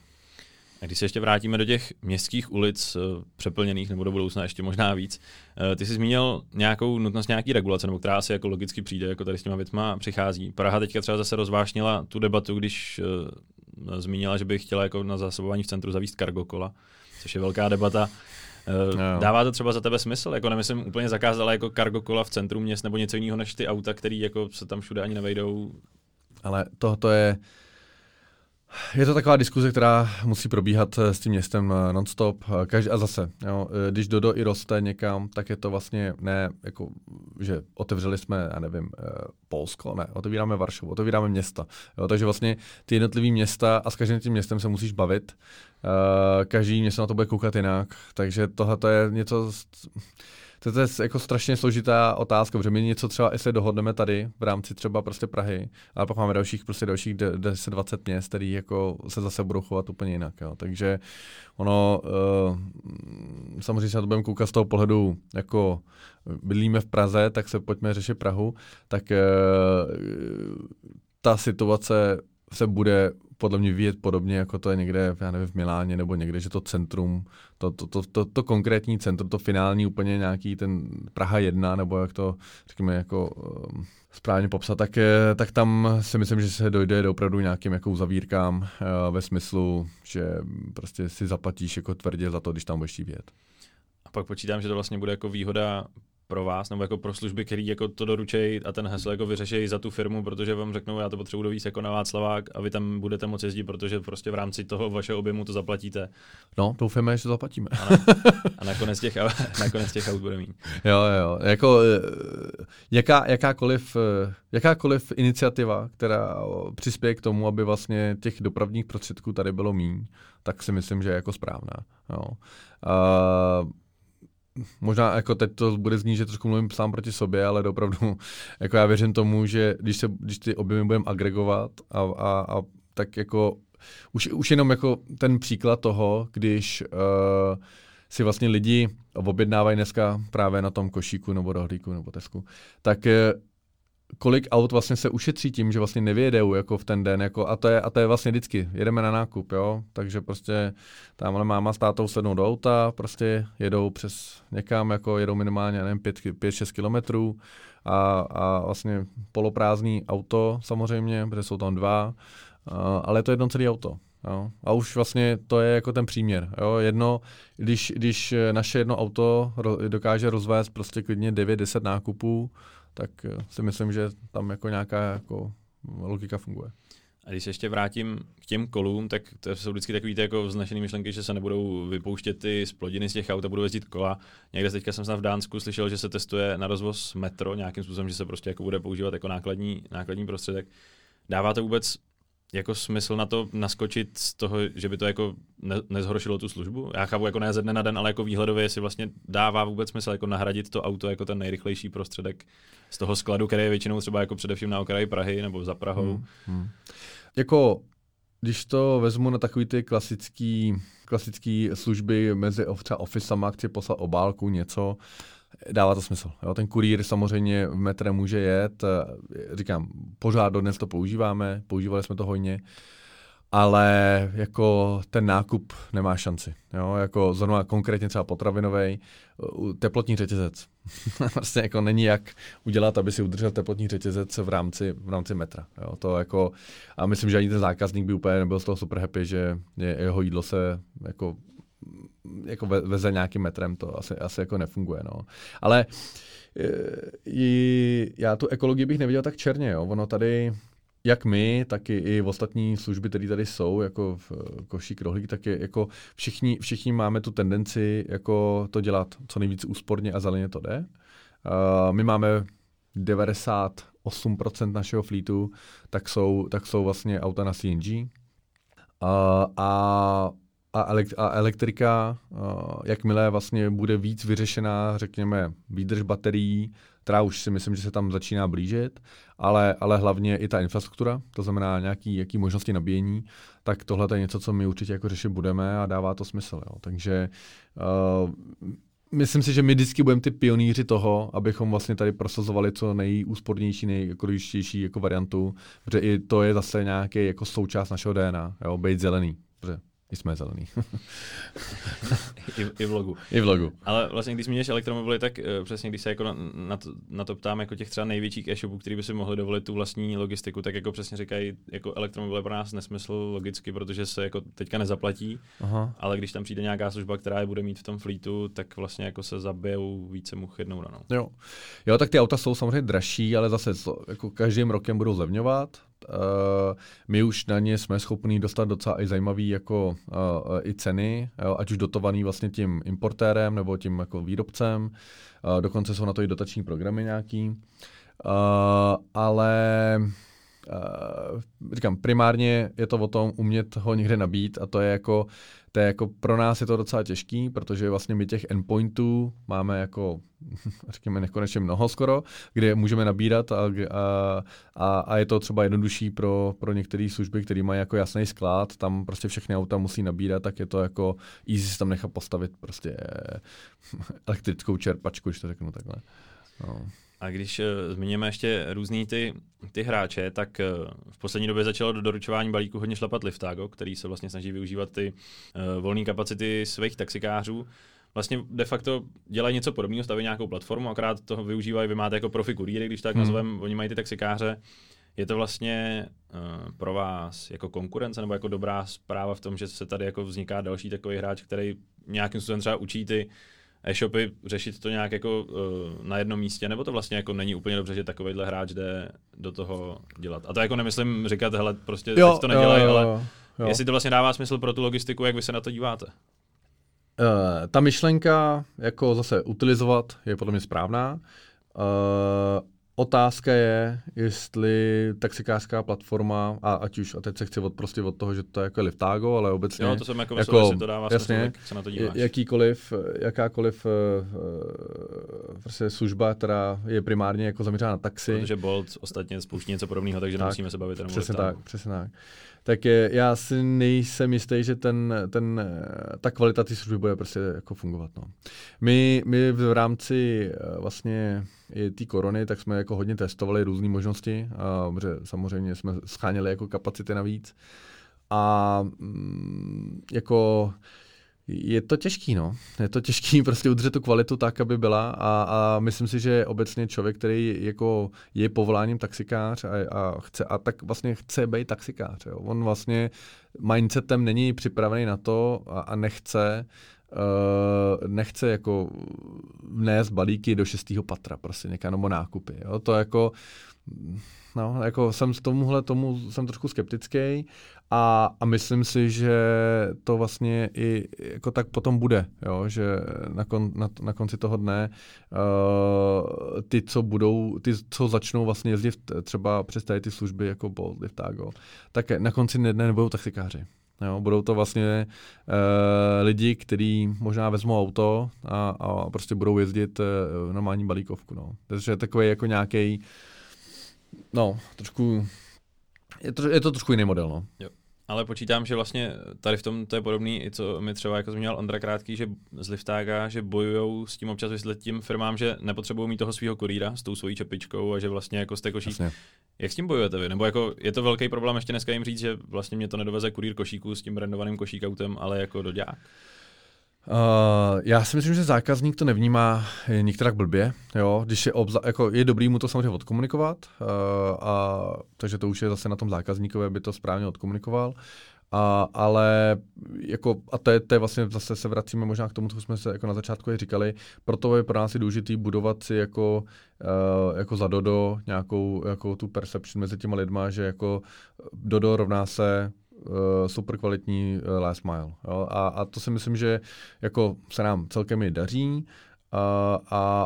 A když se ještě vrátíme do těch městských ulic uh, přeplněných, nebo do budoucna ještě možná víc, uh, ty jsi zmínil nějakou nutnost nějaký regulace, nebo která asi jako logicky přijde, jako tady s těma věcma přichází. Praha teďka třeba zase rozvášnila tu debatu, když uh, zmínila, že by chtěla jako na zásobování v centru zavíst kargokola, což je velká debata. Uh, dává to třeba za tebe smysl? Jako nemyslím úplně zakázala jako cargo kola v centru měst nebo něco jiného než ty auta, které jako se tam všude ani nevejdou. Ale tohoto je, je to taková diskuze, která musí probíhat eh, s tím městem eh, nonstop. Eh, každý, a zase, jo, když Dodo i roste někam, tak je to vlastně ne, jako, že otevřeli jsme, já nevím, Polsko, ne, otevíráme Varšavu, otevíráme města. Jo, takže vlastně ty jednotlivé města a s každým tím městem se musíš bavit. každý město na to bude koukat jinak, takže tohle je něco, to je jako strašně složitá otázka, protože my něco třeba, jestli dohodneme tady v rámci třeba prostě Prahy, ale pak máme dalších prostě dalších 10-20 měst, který jako se zase budou chovat úplně jinak. Jo. Takže ono, uh, samozřejmě se na to budeme koukat z toho pohledu, jako bydlíme v Praze, tak se pojďme řešit Prahu, tak uh, ta situace se bude podle mě vyjet podobně, jako to je někde, já nevím, v Miláně nebo někde, že to centrum, to, to, to, to, to konkrétní centrum, to finální úplně nějaký ten Praha 1, nebo jak to, řekněme, jako um, správně popsat, tak, tak tam si myslím, že se dojde do opravdu nějakým jako uzavírkám uh, ve smyslu, že prostě si zaplatíš jako tvrdě za to, když tam budeš vědět. A pak počítám, že to vlastně bude jako výhoda pro vás, nebo jako pro služby, který jako to doručejí a ten hesl jako vyřešejí za tu firmu, protože vám řeknou, já to potřebuji dovíc jako na Václavák a vy tam budete moci jezdit, protože prostě v rámci toho vašeho objemu to zaplatíte. No, doufáme, že to zaplatíme. A, na, a nakonec, těch, [LAUGHS] nakonec těch aut bude mít. Jo, jo, jako eh, jaká, jakákoliv, eh, jakákoliv iniciativa, která přispěje k tomu, aby vlastně těch dopravních prostředků tady bylo míň, tak si myslím, že je jako správná. Jo. Uh, možná jako teď to bude znít, že trošku mluvím sám proti sobě, ale opravdu [LAUGHS] jako já věřím tomu, že když, se, když ty objemy budeme agregovat a, a, a tak jako už, už jenom jako ten příklad toho, když uh, si vlastně lidi objednávají dneska právě na tom košíku nebo rohlíku nebo tesku, tak uh, kolik aut vlastně se ušetří tím, že vlastně nevědou jako v ten den, jako, a, to je, a to je vlastně vždycky, jedeme na nákup, jo, takže prostě tamhle máma s tátou sednou do auta, prostě jedou přes někam, jako jedou minimálně, nevím, 5-6 kilometrů a, a vlastně poloprázdný auto samozřejmě, protože jsou tam dva, a, ale je to jedno celé auto. Jo. A už vlastně to je jako ten příměr. Jo. Jedno, když, když naše jedno auto dokáže rozvést prostě klidně 9-10 nákupů, tak eh, si myslím, že tam jako nějaká jako logika funguje. A když se ještě vrátím k těm kolům, tak to jsou vždycky takové jako vznešené myšlenky, že se nebudou vypouštět ty splodiny z těch aut a budou jezdit kola. Někde teďka jsem snad v Dánsku slyšel, že se testuje na rozvoz metro nějakým způsobem, že se prostě jako bude používat jako nákladní, nákladní prostředek. Dává to vůbec jako smysl na to naskočit z toho, že by to jako ne, nezhoršilo tu službu? Já chápu jako ne ze dne na den, ale jako výhledově si vlastně dává vůbec smysl jako nahradit to auto jako ten nejrychlejší prostředek z toho skladu, který je většinou třeba jako především na okraji Prahy nebo za Prahou. Hmm, hmm. Jako když to vezmu na takový ty klasický, klasický služby mezi třeba ofisama, chci poslat obálku, něco, dává to smysl. Jo? Ten kurýr samozřejmě v metre může jet, eh, říkám, pořád dodnes to používáme, používali jsme to hodně, ale jako ten nákup nemá šanci. Jo? Jako zrovna konkrétně třeba potravinový, teplotní řetězec. [LAUGHS] vlastně jako není jak udělat, aby si udržel teplotní řetězec v rámci, v rámci metra. Jo? To jako, a myslím, že ani ten zákazník by úplně nebyl z toho super happy, že jeho jídlo se jako jako veze nějakým metrem, to asi, asi jako nefunguje. No. Ale i, já tu ekologii bych neviděl tak černě. Jo. Ono tady, jak my, tak i, i ostatní služby, které tady jsou, jako v košík, rohlík, tak je, jako všichni, všichni máme tu tendenci jako to dělat co nejvíc úsporně a zeleně to jde. Uh, my máme 98% našeho flítu, tak jsou, tak jsou vlastně auta na CNG. Uh, a a, a elektrika, jakmile vlastně bude víc vyřešená, řekněme, výdrž baterií, která už si myslím, že se tam začíná blížit, ale, ale hlavně i ta infrastruktura, to znamená nějaký jaký možnosti nabíjení, tak tohle je něco, co my určitě jako řešit budeme a dává to smysl. Jo. Takže uh, myslím si, že my vždycky budeme ty pionýři toho, abychom vlastně tady prosazovali co nejúspornější, nejekologičtější jako variantu, protože i to je zase nějaký jako součást našeho DNA, jo, být zelený. Protože jsme zelený. [LAUGHS] I, I v logu. I v logu. Ale vlastně, když zmíníš elektromobily, tak uh, přesně když se jako na, na, to, na to ptám jako těch třeba největších e-shopů, který by si mohli dovolit tu vlastní logistiku, tak jako přesně říkají, jako elektromobily pro nás nesmysl logicky, protože se jako teďka nezaplatí, Aha. ale když tam přijde nějaká služba, která je bude mít v tom fleetu, tak vlastně jako se zabijou více much jednou ranou. Jo. jo, tak ty auta jsou samozřejmě dražší, ale zase jako každým rokem budou zlevňovat, my už na ně jsme schopni dostat docela i zajímavý jako uh, i ceny, ať už dotovaný vlastně tím importérem nebo tím jako výrobcem. Uh, dokonce jsou na to i dotační programy nějaký. Ale říkám, primárně je to o tom umět ho někde nabít a to je jako to je jako pro nás je to docela těžký, protože vlastně my těch endpointů máme jako, [LAUGHS] řekněme, nekonečně mnoho skoro, kde můžeme nabírat a, a, a je to třeba jednodušší pro, pro některé služby, které mají jako jasný sklad, tam prostě všechny auta musí nabírat, tak je to jako easy si tam nechat postavit prostě [LAUGHS] elektrickou čerpačku, když to řeknu takhle. No. A když uh, zmiňujeme ještě různý ty, ty hráče, tak uh, v poslední době začalo do doručování balíku hodně šlapat Liftago, který se vlastně snaží využívat ty uh, volné kapacity svých taxikářů. Vlastně de facto dělají něco podobného, staví nějakou platformu, akorát toho využívají, vy máte jako profi kurýry, když tak hmm. nazvem, oni mají ty taxikáře. Je to vlastně uh, pro vás jako konkurence nebo jako dobrá zpráva v tom, že se tady jako vzniká další takový hráč, který nějakým způsobem třeba učí ty e-shopy řešit to nějak jako uh, na jednom místě, nebo to vlastně jako není úplně dobře, že takovýhle hráč jde do toho dělat. A to jako nemyslím říkat, hele, prostě jo, to nedělají, jo, jo, jo, ale jo. jestli to vlastně dává smysl pro tu logistiku, jak vy se na to díváte? Uh, ta myšlenka, jako zase utilizovat, je podle mě správná. Uh, Otázka je, jestli taxikářská platforma, a ať už, a teď se chci od, prostě od toho, že to je jako Liftago, ale obecně. Jo, to jsem jako, jako jestli to dává jasně, smysl, jak se na to díváš. Jakýkoliv, jakákoliv uh, prostě služba, která je primárně jako zaměřená na taxi. Protože Bolt ostatně spouští něco podobného, takže tak, nemusíme se bavit jenom Přesně tak, přesně tak tak je, já si nejsem jistý, že ten, ten, ta kvalita té služby bude prostě jako fungovat. No. My, my v rámci eh, vlastně té korony, tak jsme jako hodně testovali různé možnosti, a, samozřejmě jsme scháněli jako kapacity navíc. A mm, jako je to těžký, no. Je to těžký [LAUGHS] prostě udržet tu kvalitu tak, aby byla a, a myslím si, že obecně člověk, který jako je povoláním taxikář a, a, chce, a tak vlastně chce být taxikář. Jo. On vlastně mindsetem není připravený na to a, a nechce Uh, nechce jako vnést balíky do šestého patra, prostě někam nebo nákupy. Jo? To jako, no, jako jsem s tomuhle tomu jsem trošku skeptický a, a myslím si, že to vlastně i jako tak potom bude, jo? že na, kon, na, na konci toho dne uh, ty, co budou, ty, co začnou vlastně jezdit třeba přes tady ty služby jako Bolt, Liftago, tak na konci dne nebudou taxikáři. Jo, budou to vlastně uh, lidi, kteří možná vezmou auto a, a prostě budou jezdit uh, normální balíkovku. No. Takže je takový jako nějaký, no, trošku je to, je to trošku jiný model, no. Jo. Ale počítám, že vlastně tady v tom to je podobný, i co mi třeba jako zmínil Ondra Krátký, že z Liftága, že bojují s tím občas vysvětlit tím firmám, že nepotřebují mít toho svého kurýra s tou svojí čepičkou a že vlastně jako jste košík. Jasně. Jak s tím bojujete vy? Nebo jako je to velký problém ještě dneska jim říct, že vlastně mě to nedoveze kurýr košíku s tím brandovaným košíkautem, ale jako doďák? Uh, já si myslím, že zákazník to nevnímá některak blbě, jo, když je, obzla, jako je dobrý mu to samozřejmě odkomunikovat, uh, a, takže to už je zase na tom zákazníkovi, aby to správně odkomunikoval. A, ale jako, a to je, to je vlastně, zase se vracíme možná k tomu, co jsme se jako na začátku je říkali, proto je pro nás je důležitý budovat si jako, uh, jako za Dodo nějakou jako tu perception mezi těma lidma, že jako Dodo rovná se super kvalitní uh, last mile. Jo? A, a to si myslím, že jako se nám celkem i daří a,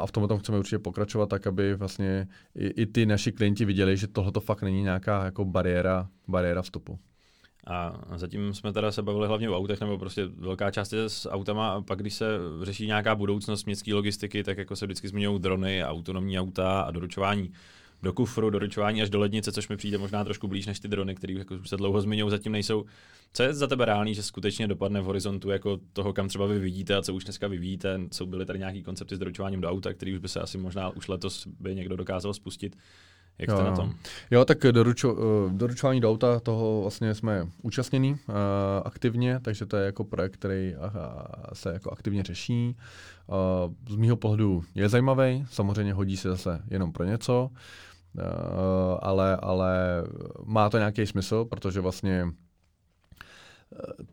a v tom tom chceme určitě pokračovat tak, aby vlastně i, i ty naši klienti viděli, že tohle to fakt není nějaká jako bariéra, bariéra vstupu. A zatím jsme teda se bavili hlavně o autech, nebo prostě velká část je s autama a pak když se řeší nějaká budoucnost městské logistiky, tak jako se vždycky zmiňují drony, autonomní auta a doručování do kufru, doručování až do lednice, což mi přijde možná trošku blíž než ty drony, které jako se dlouho zmiňují, zatím nejsou. Co je za tebe reálný, že skutečně dopadne v horizontu jako toho, kam třeba vy vidíte a co už dneska vyvíjíte? Jsou byly tady nějaký koncepty s doručováním do auta, který už by se asi možná už letos by někdo dokázal spustit. Jak jste jo, na tom? Jo, tak doručo, eh, doručování do auta, toho vlastně jsme účastnění uh, aktivně, takže to je jako projekt, který uh, se jako aktivně řeší. Uh, z mýho pohledu je zajímavý, samozřejmě hodí se zase jenom pro něco, uh, ale, ale má to nějaký smysl, protože vlastně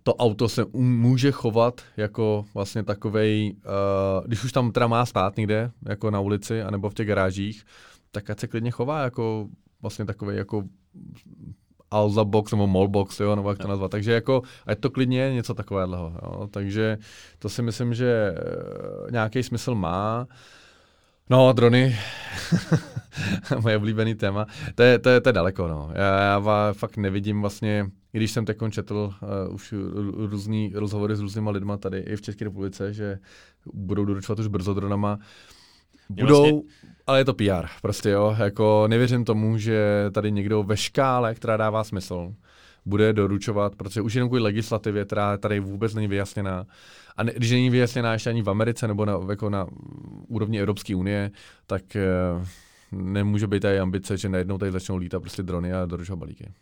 to auto se může chovat jako vlastně takovej, uh, když už tam teda má stát někde, jako na ulici, anebo v těch garážích, tak ať se klidně chová jako vlastně takový jako Alza box nebo mall box, jo, nebo jak to nazvat. Takže jako, ať to klidně je něco takového. Jo. Takže to si myslím, že uh, nějaký smysl má. No, drony, [LAUGHS] moje oblíbený téma, to je, to je, to je daleko, no. Já, já fakt nevidím vlastně, i když jsem teď četl uh, už různý rozhovory s různýma lidma tady i v České republice, že budou doručovat už brzo dronama, budou, vlastně... ale je to PR, prostě jo, jako nevěřím tomu, že tady někdo ve škále, která dává smysl, bude doručovat, protože už jenom kvůli legislativě, která tady vůbec není vyjasněná, a ne, když není vyjasněná ještě ani v Americe nebo na, jako na úrovni Evropské unie, tak eh, nemůže být tady ambice, že najednou tady začnou lítat prostě drony a doručovat balíky.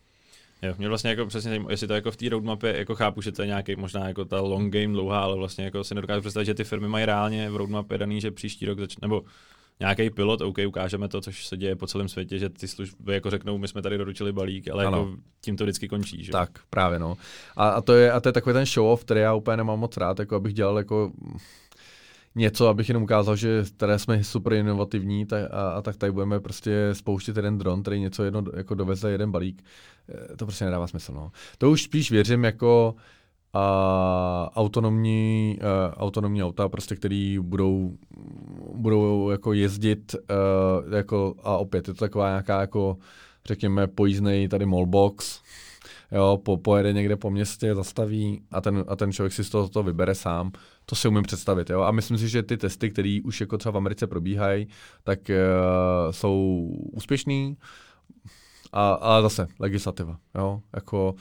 Jo, mě vlastně jako přesně, jestli to jako v té roadmapě, jako chápu, že to je nějaký možná jako ta long game dlouhá, ale vlastně jako si nedokážu představit, že ty firmy mají reálně v roadmapě daný, že příští rok začne, nebo nějaký pilot, OK, ukážeme to, což se děje po celém světě, že ty služby jako řeknou, my jsme tady doručili balík, ale ano. jako tím to vždycky končí. Že? Tak, právě no. A, a, to je, a to je takový ten show off, který já úplně nemám moc rád, jako abych dělal jako něco, abych jenom ukázal, že tady jsme super inovativní tak, a, a, tak tady budeme prostě spouštět jeden dron, který něco jedno jako doveze jeden balík. Eh, to prostě nedává smysl. No. To už spíš věřím jako a autonomní, uh, autonomní auta, prostě, který budou, budou jako jezdit uh, jako, a opět je to taková nějaká jako řekněme pojízdnej tady mallbox, jo, po, pojede někde po městě, zastaví a ten, a ten člověk si z toho to vybere sám. To si umím představit. Jo? A myslím si, že ty testy, které už jako třeba v Americe probíhají, tak uh, jsou úspěšný. A, a zase legislativa. Jo? Jako,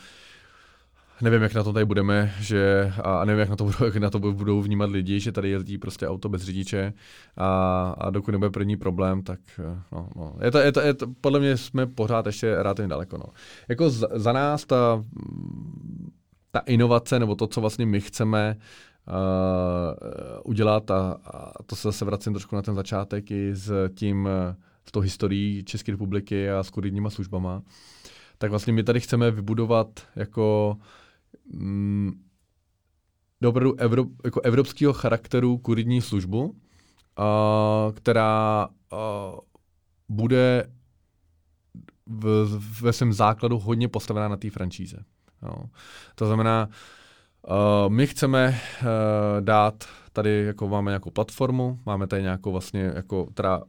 nevím, jak na to tady budeme, že, a nevím, jak na to, budou, [LAUGHS] jak na to budou vnímat lidi, že tady jezdí prostě auto bez řidiče a, a dokud nebude první problém, tak no, no. Je to, je to, je to, podle mě jsme pořád ještě relativně daleko. No. Jako za, za nás ta, ta inovace, nebo to, co vlastně my chceme uh, udělat, a, a to se zase vracím trošku na ten začátek i s tím, s tou historií České republiky a s kuridníma službama, tak vlastně my tady chceme vybudovat jako mm, opravdu evro, jako evropského charakteru kuridní službu, a, která a, bude v, ve svém základu hodně postavená na té franšíze. Jo. To znamená, uh, my chceme uh, dát tady, jako máme nějakou platformu, máme tady nějakou vlastně, jako, která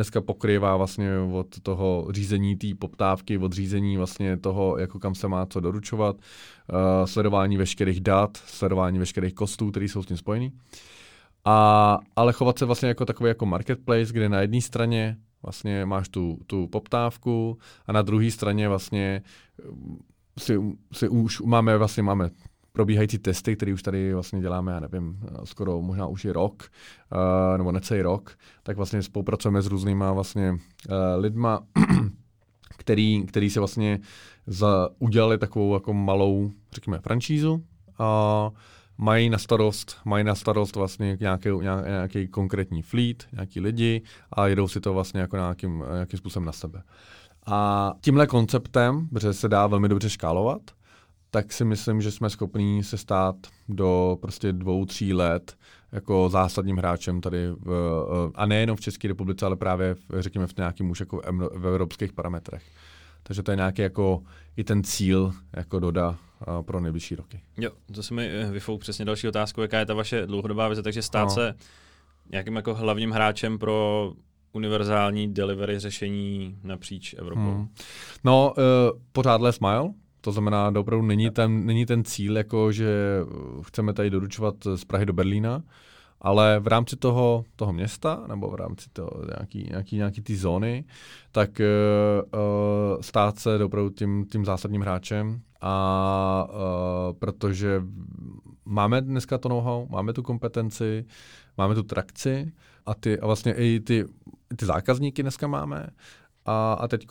dneska pokrývá vlastně od toho řízení té poptávky, od řízení vlastně toho, jako kam se má co doručovat, uh, sledování veškerých dat, sledování veškerých kostů, které jsou s tím spojený. A, ale chovat se vlastně jako takový jako marketplace, kde na jedné straně vlastně máš tu, tu poptávku a na druhé straně vlastně si, si už máme vlastně máme probíhající testy, které už tady vlastně děláme, já nevím, skoro možná už je rok, uh, nebo necelý rok, tak vlastně spolupracujeme s různýma vlastně uh, lidma, [CLEARS THROAT] který, který se vlastně za, udělali takovou jako malou, řekněme, franšízu a mají na starost, mají na starost vlastně nějaký, nějaký konkrétní fleet, nějaký lidi a jedou si to vlastně jako nějakým, nějakým způsobem na sebe. A tímhle konceptem, protože se dá velmi dobře škálovat, tak si myslím, že jsme schopní se stát do prostě dvou, tří let jako zásadním hráčem tady, v, a nejenom v České republice, ale právě, v, řekněme, v nějakým už jako v evropských parametrech. Takže to je nějaký jako i ten cíl jako doda pro nejbližší roky. Jo, to se mi eh, vyfouk přesně další otázku, jaká je ta vaše dlouhodobá vize, takže stát no. se nějakým jako hlavním hráčem pro univerzální delivery řešení napříč Evropou. Hmm. No, uh, pořád less mile, to znamená, opravdu není ten, není ten cíl, jako že chceme tady doručovat z Prahy do Berlína, ale v rámci toho, toho města nebo v rámci toho nějaký, nějaký, nějaký ty zóny, tak uh, stát se opravdu tím, tím zásadním hráčem a uh, protože máme dneska to know-how, máme tu kompetenci, máme tu trakci a, ty, a vlastně i ty, ty zákazníky dneska máme a, a teď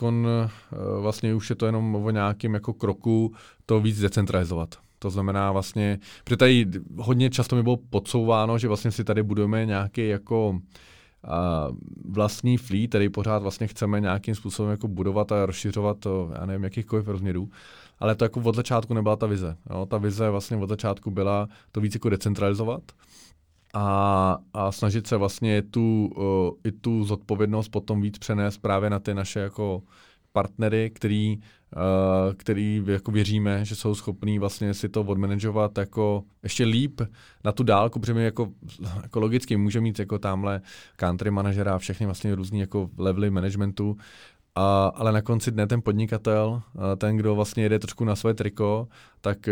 vlastně už je to jenom o nějakém jako kroku to víc decentralizovat. To znamená vlastně, protože tady hodně často mi bylo podsouváno, že vlastně si tady budujeme nějaký jako a vlastní fleet, který pořád vlastně chceme nějakým způsobem jako budovat a rozšiřovat to, já nevím, jakýchkoliv rozměrů. Ale to jako od začátku nebyla ta vize. Jo? Ta vize vlastně od začátku byla to víc jako decentralizovat a, a snažit se vlastně tu, uh, i tu zodpovědnost potom víc přenést právě na ty naše jako partnery, který, uh, který jako věříme, že jsou schopní vlastně si to odmanažovat jako ještě líp na tu dálku, protože my jako, jako logicky může mít jako tamhle country manažera a všechny vlastně různý jako levely managementu, a, ale na konci dne ten podnikatel, ten, kdo vlastně jede trošku na své triko, tak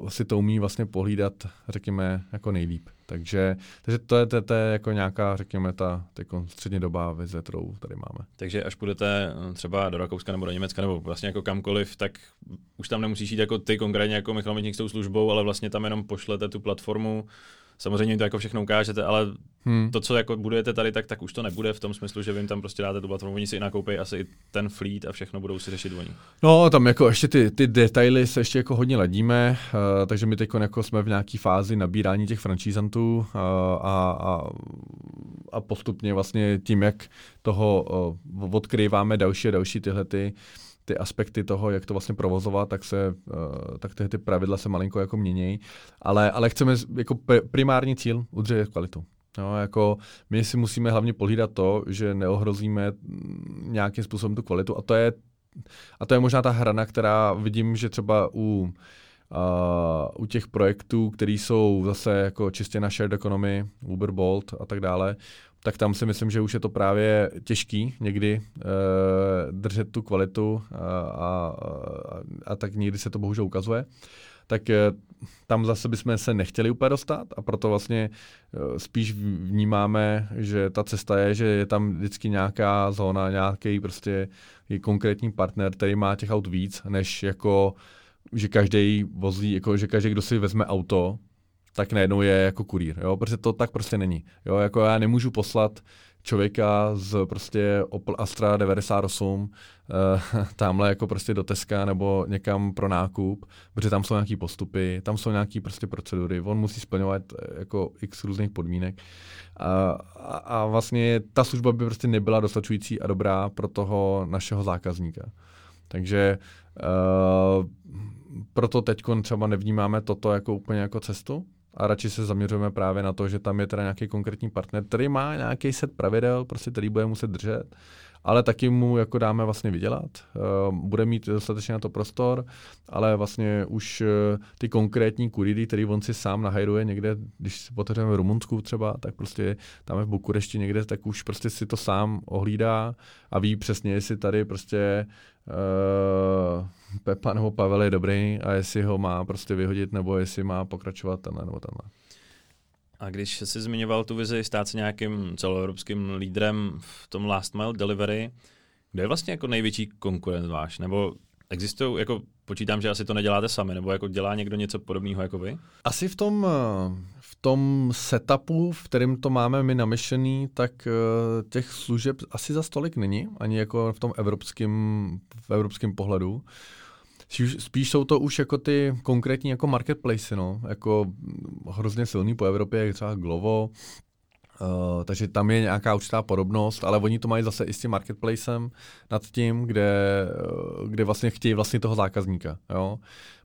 uh, si to umí vlastně pohlídat, řekněme, jako nejlíp. Takže, takže to, je, to, to je jako nějaká, řekněme, ta středně dobá vize, kterou tady máme. Takže až půjdete eh, třeba do Rakouska nebo do Německa nebo vlastně jako kamkoliv, tak už tam nemusíš jít jako ty konkrétně jako Michal Mitník s tou službou, ale vlastně tam jenom pošlete tu platformu, Samozřejmě to jako všechno ukážete, ale hmm. to, co jako budujete tady, tak, tak už to nebude v tom smyslu, že vy jim tam prostě dáte tu platformu, oni si i nakoupí asi i ten fleet a všechno budou si řešit oni. No, tam jako ještě ty, ty detaily se ještě jako hodně ladíme, uh, takže my teď jako jsme v nějaké fázi nabírání těch francízantů uh, a, a, a postupně vlastně tím, jak toho uh, odkryváme další a další tyhle ty uh, ty aspekty toho, jak to vlastně provozovat, tak se, uh, tak ty, ty pravidla se malinko jako měnějí, ale, ale chceme jako primární cíl udržet kvalitu. No, jako my si musíme hlavně pohlídat to, že neohrozíme nějakým způsobem tu kvalitu a to je, a to je možná ta hrana, která vidím, že třeba u Uh, u těch projektů, které jsou zase jako čistě na shared economy, Uber, Bolt a tak dále, tak tam si myslím, že už je to právě těžký někdy uh, držet tu kvalitu a, a, a, a tak někdy se to bohužel ukazuje. Tak uh, tam zase bychom se nechtěli úplně dostat a proto vlastně uh, spíš vnímáme, že ta cesta je, že je tam vždycky nějaká zóna, nějaký prostě konkrétní partner, který má těch aut víc, než jako že každý vozí, jako že každý, kdo si vezme auto, tak najednou je jako kurýr, jo, protože to tak prostě není. Jo, jako já nemůžu poslat člověka z prostě Opel Astra 98 uh, [LAUGHS] tamhle jako prostě do Teska nebo někam pro nákup, protože tam jsou nějaký postupy, tam jsou nějaký prostě procedury, on musí splňovat eh, jako x různých podmínek a, a, a vlastně ta služba by prostě nebyla dostačující a dobrá pro toho našeho zákazníka. Takže uh, proto teď třeba nevnímáme toto jako úplně jako cestu, a radši se zaměřujeme právě na to, že tam je teda nějaký konkrétní partner, který má nějaký set pravidel, prostě který bude muset držet, ale taky mu jako dáme vlastně vydělat. Uh, bude mít dostatečně na to prostor, ale vlastně už uh, ty konkrétní kuridy, který on si sám nahajruje někde, když si otevřeme v Rumunsku třeba, tak prostě tam je v Bukurešti někde, tak už prostě si to sám ohlídá a ví přesně, jestli tady prostě uh, Pepa nebo Pavel je dobrý a jestli ho má prostě vyhodit nebo jestli má pokračovat tenhle nebo tenhle. A když jsi zmiňoval tu vizi stát se nějakým celoevropským lídrem v tom last mile delivery, kdo je vlastně jako největší konkurent váš? Nebo existují, jako počítám, že asi to neděláte sami, nebo jako dělá někdo něco podobného jako vy? Asi v tom, v tom setupu, v kterém to máme my namyšlený, tak eh, těch služeb asi za stolik není, ani jako v tom evropském, v evropském pohledu. Spíš jsou to už jako ty konkrétní jako marketplace, no, jako hrozně silný po Evropě, jak třeba Glovo, Uh, takže tam je nějaká určitá podobnost, ale oni to mají zase i s tím marketplacem nad tím, kde, uh, kde vlastně chtějí vlastně toho zákazníka. Jo?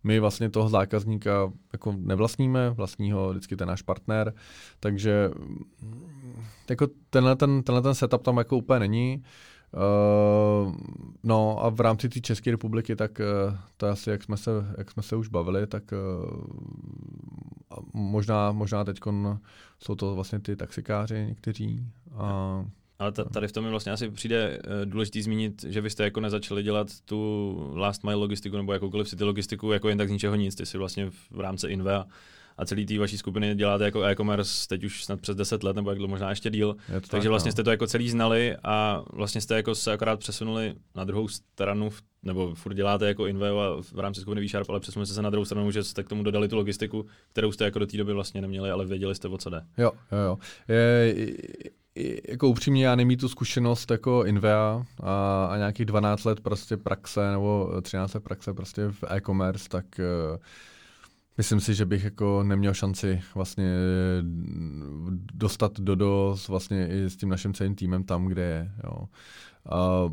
My vlastně toho zákazníka jako nevlastníme, vlastní ho vždycky ten náš partner, takže jako tenhle, ten, tenhle ten setup tam jako úplně není. Uh, no a v rámci té České republiky, tak uh, to asi, jak jsme se, jak jsme se už bavili, tak uh, možná, možná teď jsou to vlastně ty taxikáři někteří. A, ale tady v tom mi vlastně asi přijde důležitý zmínit, že vy jste jako nezačali dělat tu last mile logistiku nebo jakoukoliv city logistiku jako jen tak z ničeho nic. Ty si vlastně v rámci Invea a celý té vaší skupiny děláte jako e-commerce teď už snad přes 10 let, nebo jak možná ještě díl. Takže tak, vlastně no. jste to jako celý znali a vlastně jste jako se akorát přesunuli na druhou stranu, nebo furt děláte jako Inveo a v rámci skupiny VSharp, ale přesunuli jste se na druhou stranu, že jste k tomu dodali tu logistiku, kterou jste jako do té doby vlastně neměli, ale věděli jste, o co jde. Jo, jo, jo. Je, jako upřímně já nemít tu zkušenost jako Invea a, a nějakých 12 let prostě praxe nebo 13 let praxe prostě v e-commerce, tak uh, myslím si, že bych jako neměl šanci vlastně dostat do vlastně i s tím naším celým týmem tam, kde je. Jo. A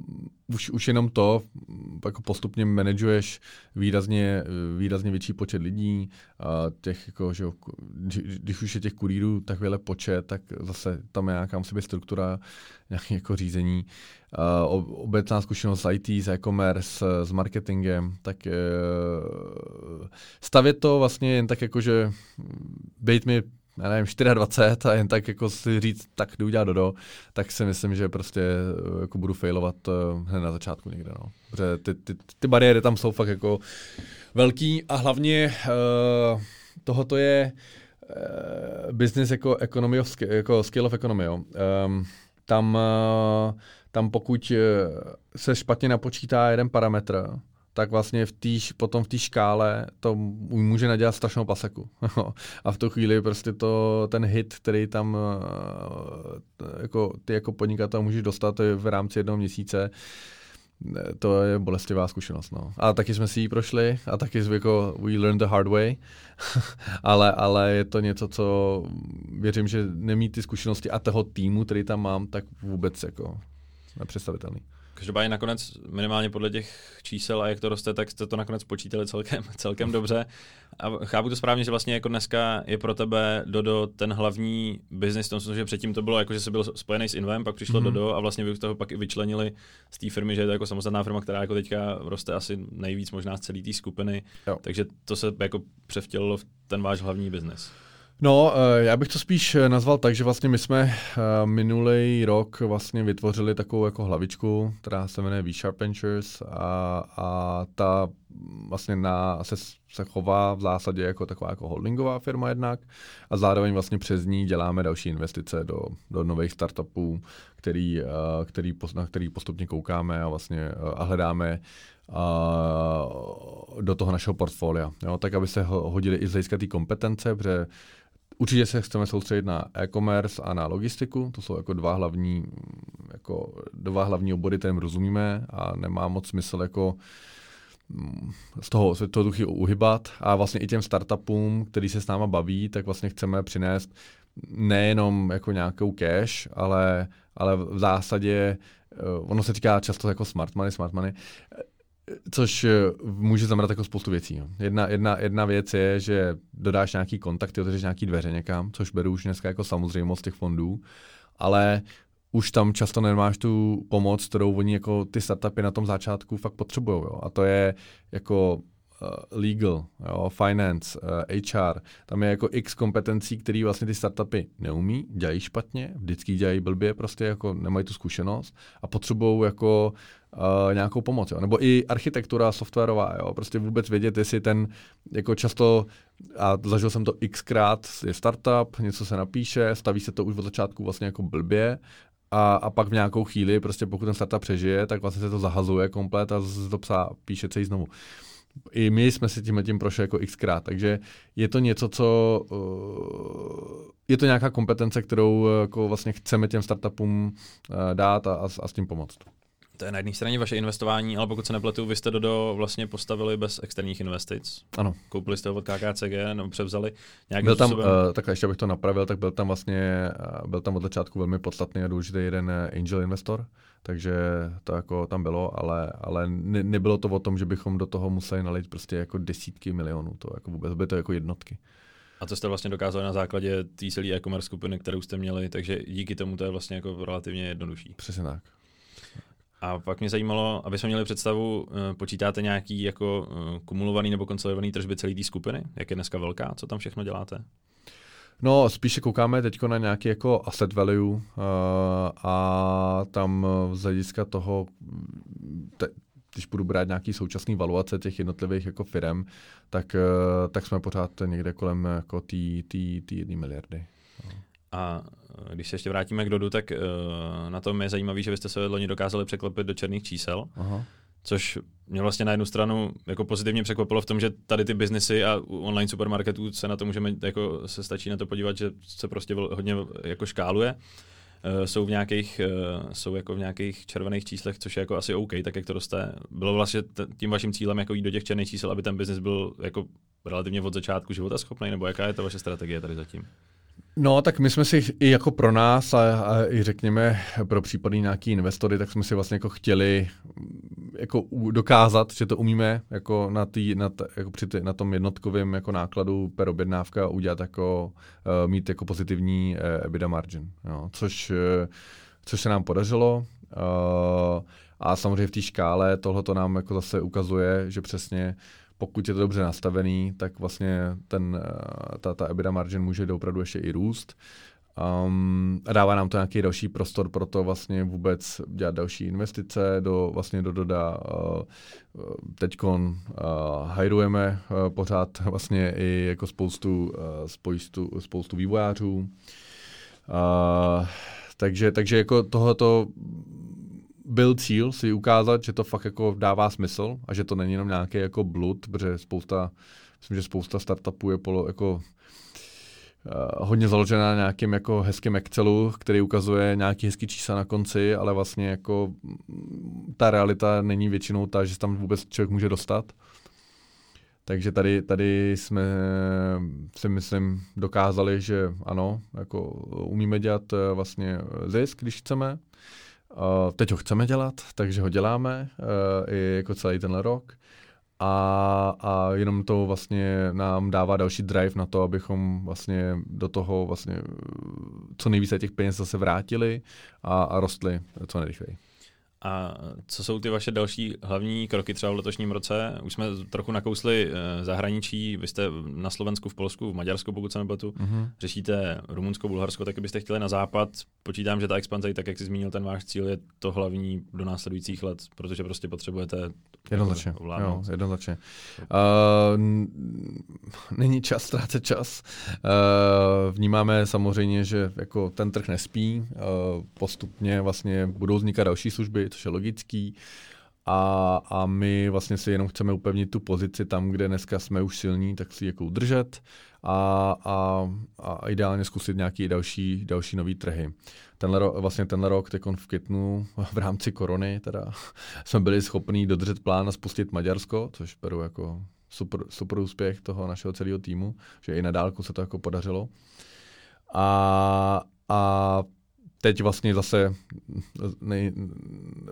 už, už jenom to, jako postupně manažuješ výrazně, výrazně větší počet lidí, a těch, jako, že, když už je těch kurýrů takovýhle počet, tak zase tam je nějaká musí být struktura, nějaké jako řízení. A obecná zkušenost s IT, s e-commerce, s marketingem, tak e, stavět to vlastně jen tak jako, že být mi já nevím, 24 a jen tak jako si říct, tak jdu udělat dodo, tak si myslím, že prostě eh, jako budu failovat uh, hned na začátku někde. No. Protože ty, ty, ty bariéry tam jsou fakt jako velký a hlavně uh, tohoto je uh, business jako economy of jako skill of economy. Jo. Um, tam, uh, tam pokud se špatně napočítá jeden parametr, tak vlastně v týž, potom v té škále to může nadělat strašnou paseku. [LAUGHS] a v tu chvíli prostě to, ten hit, který tam eh, jako, ty jako podnikatel můžeš dostat v rámci jednoho měsíce, to je bolestivá zkušenost. No. A taky jsme si ji prošli a taky jako we learned the hard way, [LAUGHS] ale, ale je to něco, co věřím, že nemí ty zkušenosti a toho týmu, který tam mám, tak vůbec jako nepředstavitelný. Každopádně nakonec minimálně podle těch čísel a jak to roste, tak jste to nakonec počítali celkem, [LAUGHS] celkem dobře. A chápu to správně, že vlastně jako dneska je pro tebe Dodo ten hlavní biznis, tom že předtím to bylo jako, že jsi byl spojený s Invem, pak přišlo mm-hmm. Dodo a vlastně vy toho pak i vyčlenili z té firmy, že je to jako samostatná firma, která jako teďka roste asi nejvíc možná z celé té skupiny. Jo. Takže to se jako převtělilo v ten váš hlavní biznis. No, eh, já bych to spíš eh, nazval tak, že vlastně my jsme eh, minulý rok vlastně vytvořili takovou jako hlavičku, která se jmenuje V-Sharp Ventures a, a ta vlastně na, se, se chová v zásadě jako taková jako holdingová firma jednak a zároveň vlastně přes ní děláme další investice do, do nových startupů, který, který, na který postupně koukáme a vlastně a hledáme a do toho našeho portfolia. Jo? Tak, aby se hodili i z hlediska té kompetence, protože Určitě se chceme soustředit na e-commerce a na logistiku, to jsou jako dva hlavní, jako dva hlavní obory, kterým rozumíme a nemá moc smysl jako mm, z toho, z toho duchy uhybat. A vlastně i těm startupům, který se s náma baví, tak vlastně chceme přinést nejenom jako nějakou cash, ale, ale v zásadě, eh, ono se týká často jako smart money, smart money, Což eh, může znamenat jako spoustu věcí. Jedna, jedna, jedna věc je, že dodáš nějaký kontakty, otevřeš nějaký dveře někam, což beru už dneska jako samozřejmost těch fondů, ale už tam často nemáš tu pomoc, kterou oni jako ty startupy na tom začátku fakt potřebují. A to je jako uh, legal, jo, finance, uh, eh, HR, tam je jako x kompetencí, které vlastně ty startupy neumí, dělají špatně, vždycky dělají blbě, prostě jako nemají tu zkušenost a potřebují jako uh, nějakou pomoc. Jo. Nebo i architektura softwarová, jo. prostě vůbec vědět, jestli ten, jako často, a zažil jsem to xkrát, je startup, něco se napíše, staví se to už od začátku vlastně jako blbě, a, a pak v nějakou chvíli, prostě pokud ten startup přežije, tak vlastně se to zahazuje komplet a to psá, píše celý znovu. I my jsme si tím tím prošli jako xkrát, takže je to něco, co uh, je to nějaká kompetence, kterou uh, jako vlastně chceme těm startupům uh, dát a, a, a s tím pomoct to je na jedné straně vaše investování, ale pokud se nepletu, vy jste Dodo vlastně postavili bez externích investic. Ano. Koupili jste ho od KKCG nebo převzali nějakým byl tam, uh, tak ještě abych to napravil, tak byl tam vlastně, uh, byl tam od začátku velmi podstatný a důležitý jeden angel investor, takže to jako tam bylo, ale, ale ne, nebylo to o tom, že bychom do toho museli nalít prostě jako desítky milionů, to jako vůbec by to jako jednotky. A to jste vlastně dokázali na základě té celé e-commerce skupiny, kterou jste měli, takže díky tomu to je vlastně jako relativně jednodušší. Přesně tak. A pak mě zajímalo, aby jsme měli představu, eh, počítáte nějaký jako eh, kumulovaný nebo konsolidovaný tržby celé té skupiny? Jak je dneska velká? Co tam všechno děláte? No, spíše koukáme teď na nějaký jako asset value uh, a tam z hlediska toho, te, když budu brát nějaký současný valuace těch jednotlivých jako firm, tak, uh, tak jsme pořád někde kolem jako té jedné miliardy. A eh, když se ještě vrátíme k Dodu, tak uh, na tom je zajímavé, že vy jste se loni dokázali překlepit do černých čísel. Aha. Což mě vlastně na jednu stranu jako pozitivně překvapilo v tom, že tady ty biznesy a online supermarketů se na to můžeme, jako se stačí na to podívat, že se prostě hodně jako škáluje. uh, jsou v nějakých, uh, jsou jako v nějakých červených číslech, což je jako asi OK, tak jak to roste. Bylo vlastně t- tím vaším cílem jako jít do těch černých čísel, aby ten biznis byl jako relativně od začátku života schopný, nebo jaká je ta vaše strategie tady zatím? No, tak my jsme si i jako pro nás a, a i řekněme pro případný nějaký investory, tak jsme si vlastně jako chtěli mm, jako dokázat, že to umíme jako na, tý, na, t, jako při tý, na tom jednotkovém jako nákladu per objednávka udělat jako, uh, mít jako pozitivní uh, EBITDA margin, jo, což, uh, což se nám podařilo. Uh, a samozřejmě v té škále tohle to nám jako zase ukazuje, že přesně pokud je to dobře nastavený, tak vlastně ten, eh, ta, ta EBITDA margin může opravdu ještě i růst. Um, a dává nám to nějaký další prostor pro to vlastně vůbec dělat další investice do vlastně do Doda. Uh, teďkon uh, hajrujeme uh, pořád vlastně i jako spoustu, uh, spoustu, spoustu vývojářů. Uh, takže, takže jako tohoto byl cíl si ukázat, že to fakt jako dává smysl a že to není jenom nějaký jako blud, protože spousta, myslím, že spousta startupů je polo, jako uh, hodně založená na nějakým jako hezkým Excelu, který ukazuje nějaký hezký čísla na konci, ale vlastně jako mm, ta realita není většinou ta, že tam vůbec člověk může dostat. Takže tady, tady jsme si myslím dokázali, že ano, jako umíme dělat eh, vlastně zisk, když chceme, teď ho chceme dělat, takže ho děláme uh, i jako celý ten rok. A, a jenom to vlastně nám dává další drive na to, abychom vlastně do toho vlastně co nejvíce těch peněz zase vrátili a, a rostli co nejrychleji. A co jsou ty vaše další hlavní kroky třeba v letošním roce? Už jsme trochu nakousli eh, zahraničí, vy jste na Slovensku, v Polsku, v Maďarsku, pokud se nebatu, mm-hmm. řešíte Rumunsko, Bulharsko, tak byste chtěli na západ. Počítám, že ta expanze, tak jak jsi zmínil, ten váš cíl je to hlavní do následujících let, protože prostě potřebujete Jednoznačně, jo, jednoznačně. Uh, není čas ztrácet čas. Uh, vnímáme samozřejmě, že jako ten trh nespí, uh, postupně vlastně budou vznikat další služby, což je logický. A, a my vlastně si jenom chceme upevnit tu pozici tam, kde dneska jsme už silní, tak si jako udržet a, a, a ideálně zkusit nějaký další, další nový trhy. Tenhle rok, vlastně tenhle rok, teď v květnu, v rámci korony, teda, [LAUGHS] jsme byli schopni dodržet plán a spustit Maďarsko, což beru jako super, super úspěch toho našeho celého týmu, že i na dálku se to jako podařilo. A, a teď vlastně zase nej,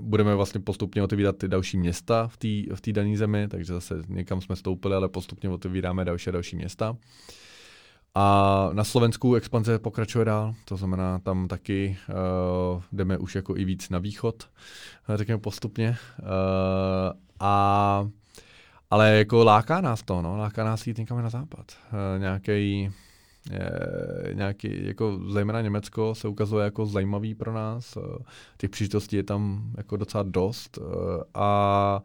budeme vlastně postupně otevírat ty další města v té v dané zemi, takže zase někam jsme stoupili, ale postupně otevíráme další a další města. A na Slovensku expanze pokračuje dál, to znamená, tam taky uh, jdeme už jako i víc na východ, řekněme postupně. Uh, a, ale jako láká nás to, no, láká nás jít někam na západ. Uh, nějaký nějaký, jako zejména Německo se ukazuje jako zajímavý pro nás. Těch příležitostí je tam jako docela dost. A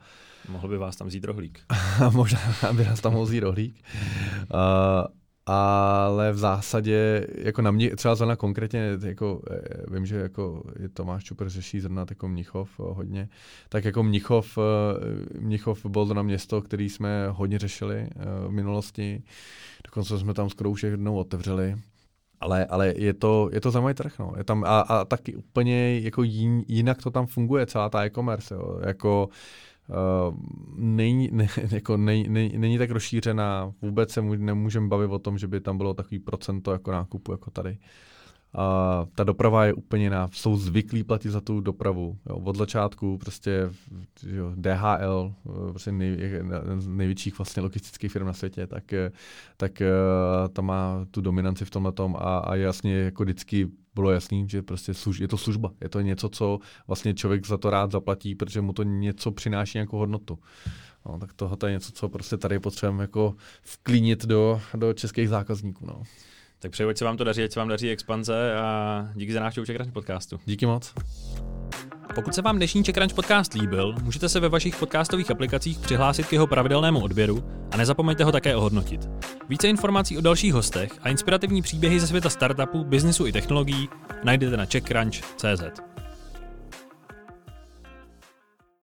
Mohl by vás tam vzít rohlík. [LAUGHS] možná by nás tam mohl vzít rohlík. Uh, ale v zásadě, jako na mě, třeba zrovna konkrétně, jako, eh, vím, že jako je Tomáš Čupr řeší zrovna jako Mnichov eh, hodně, tak jako Mnichov, eh, Mnichov byl zrovna město, který jsme hodně řešili v minulosti, dokonce jsme tam skoro už jednou otevřeli, ale, ale je to, je to zajímavý trh, no. Je tam, a, a taky úplně jako jin, jinak to tam funguje, celá ta e-commerce, jo. Jako, Uh, není, ne, [LAUGHS] jako nej, nej, není tak rozšířená, vůbec se nemůžeme bavit o tom, že by tam bylo takový procento jako nákupu jako tady. A ta doprava je úplně jiná. Jsou zvyklí platit za tu dopravu. Jo. Od začátku prostě jo, DHL, prostě nej, největších vlastně logistických firm na světě, tak, tak ta má tu dominanci v tomhle tom a, a jasně jako vždycky bylo jasný, že prostě služ, je to služba. Je to něco, co vlastně člověk za to rád zaplatí, protože mu to něco přináší nějakou hodnotu. No, tak tohle je něco, co prostě tady potřebujeme jako vklínit do, do českých zákazníků. No. Tak přeju, ať se vám to daří, ať se vám daří expanze a díky za návštěvu Czech podcastu. Díky moc. Pokud se vám dnešní Czech podcast líbil, můžete se ve vašich podcastových aplikacích přihlásit k jeho pravidelnému odběru a nezapomeňte ho také ohodnotit. Více informací o dalších hostech a inspirativní příběhy ze světa startupu, biznisu i technologií najdete na checkcrunch.cz.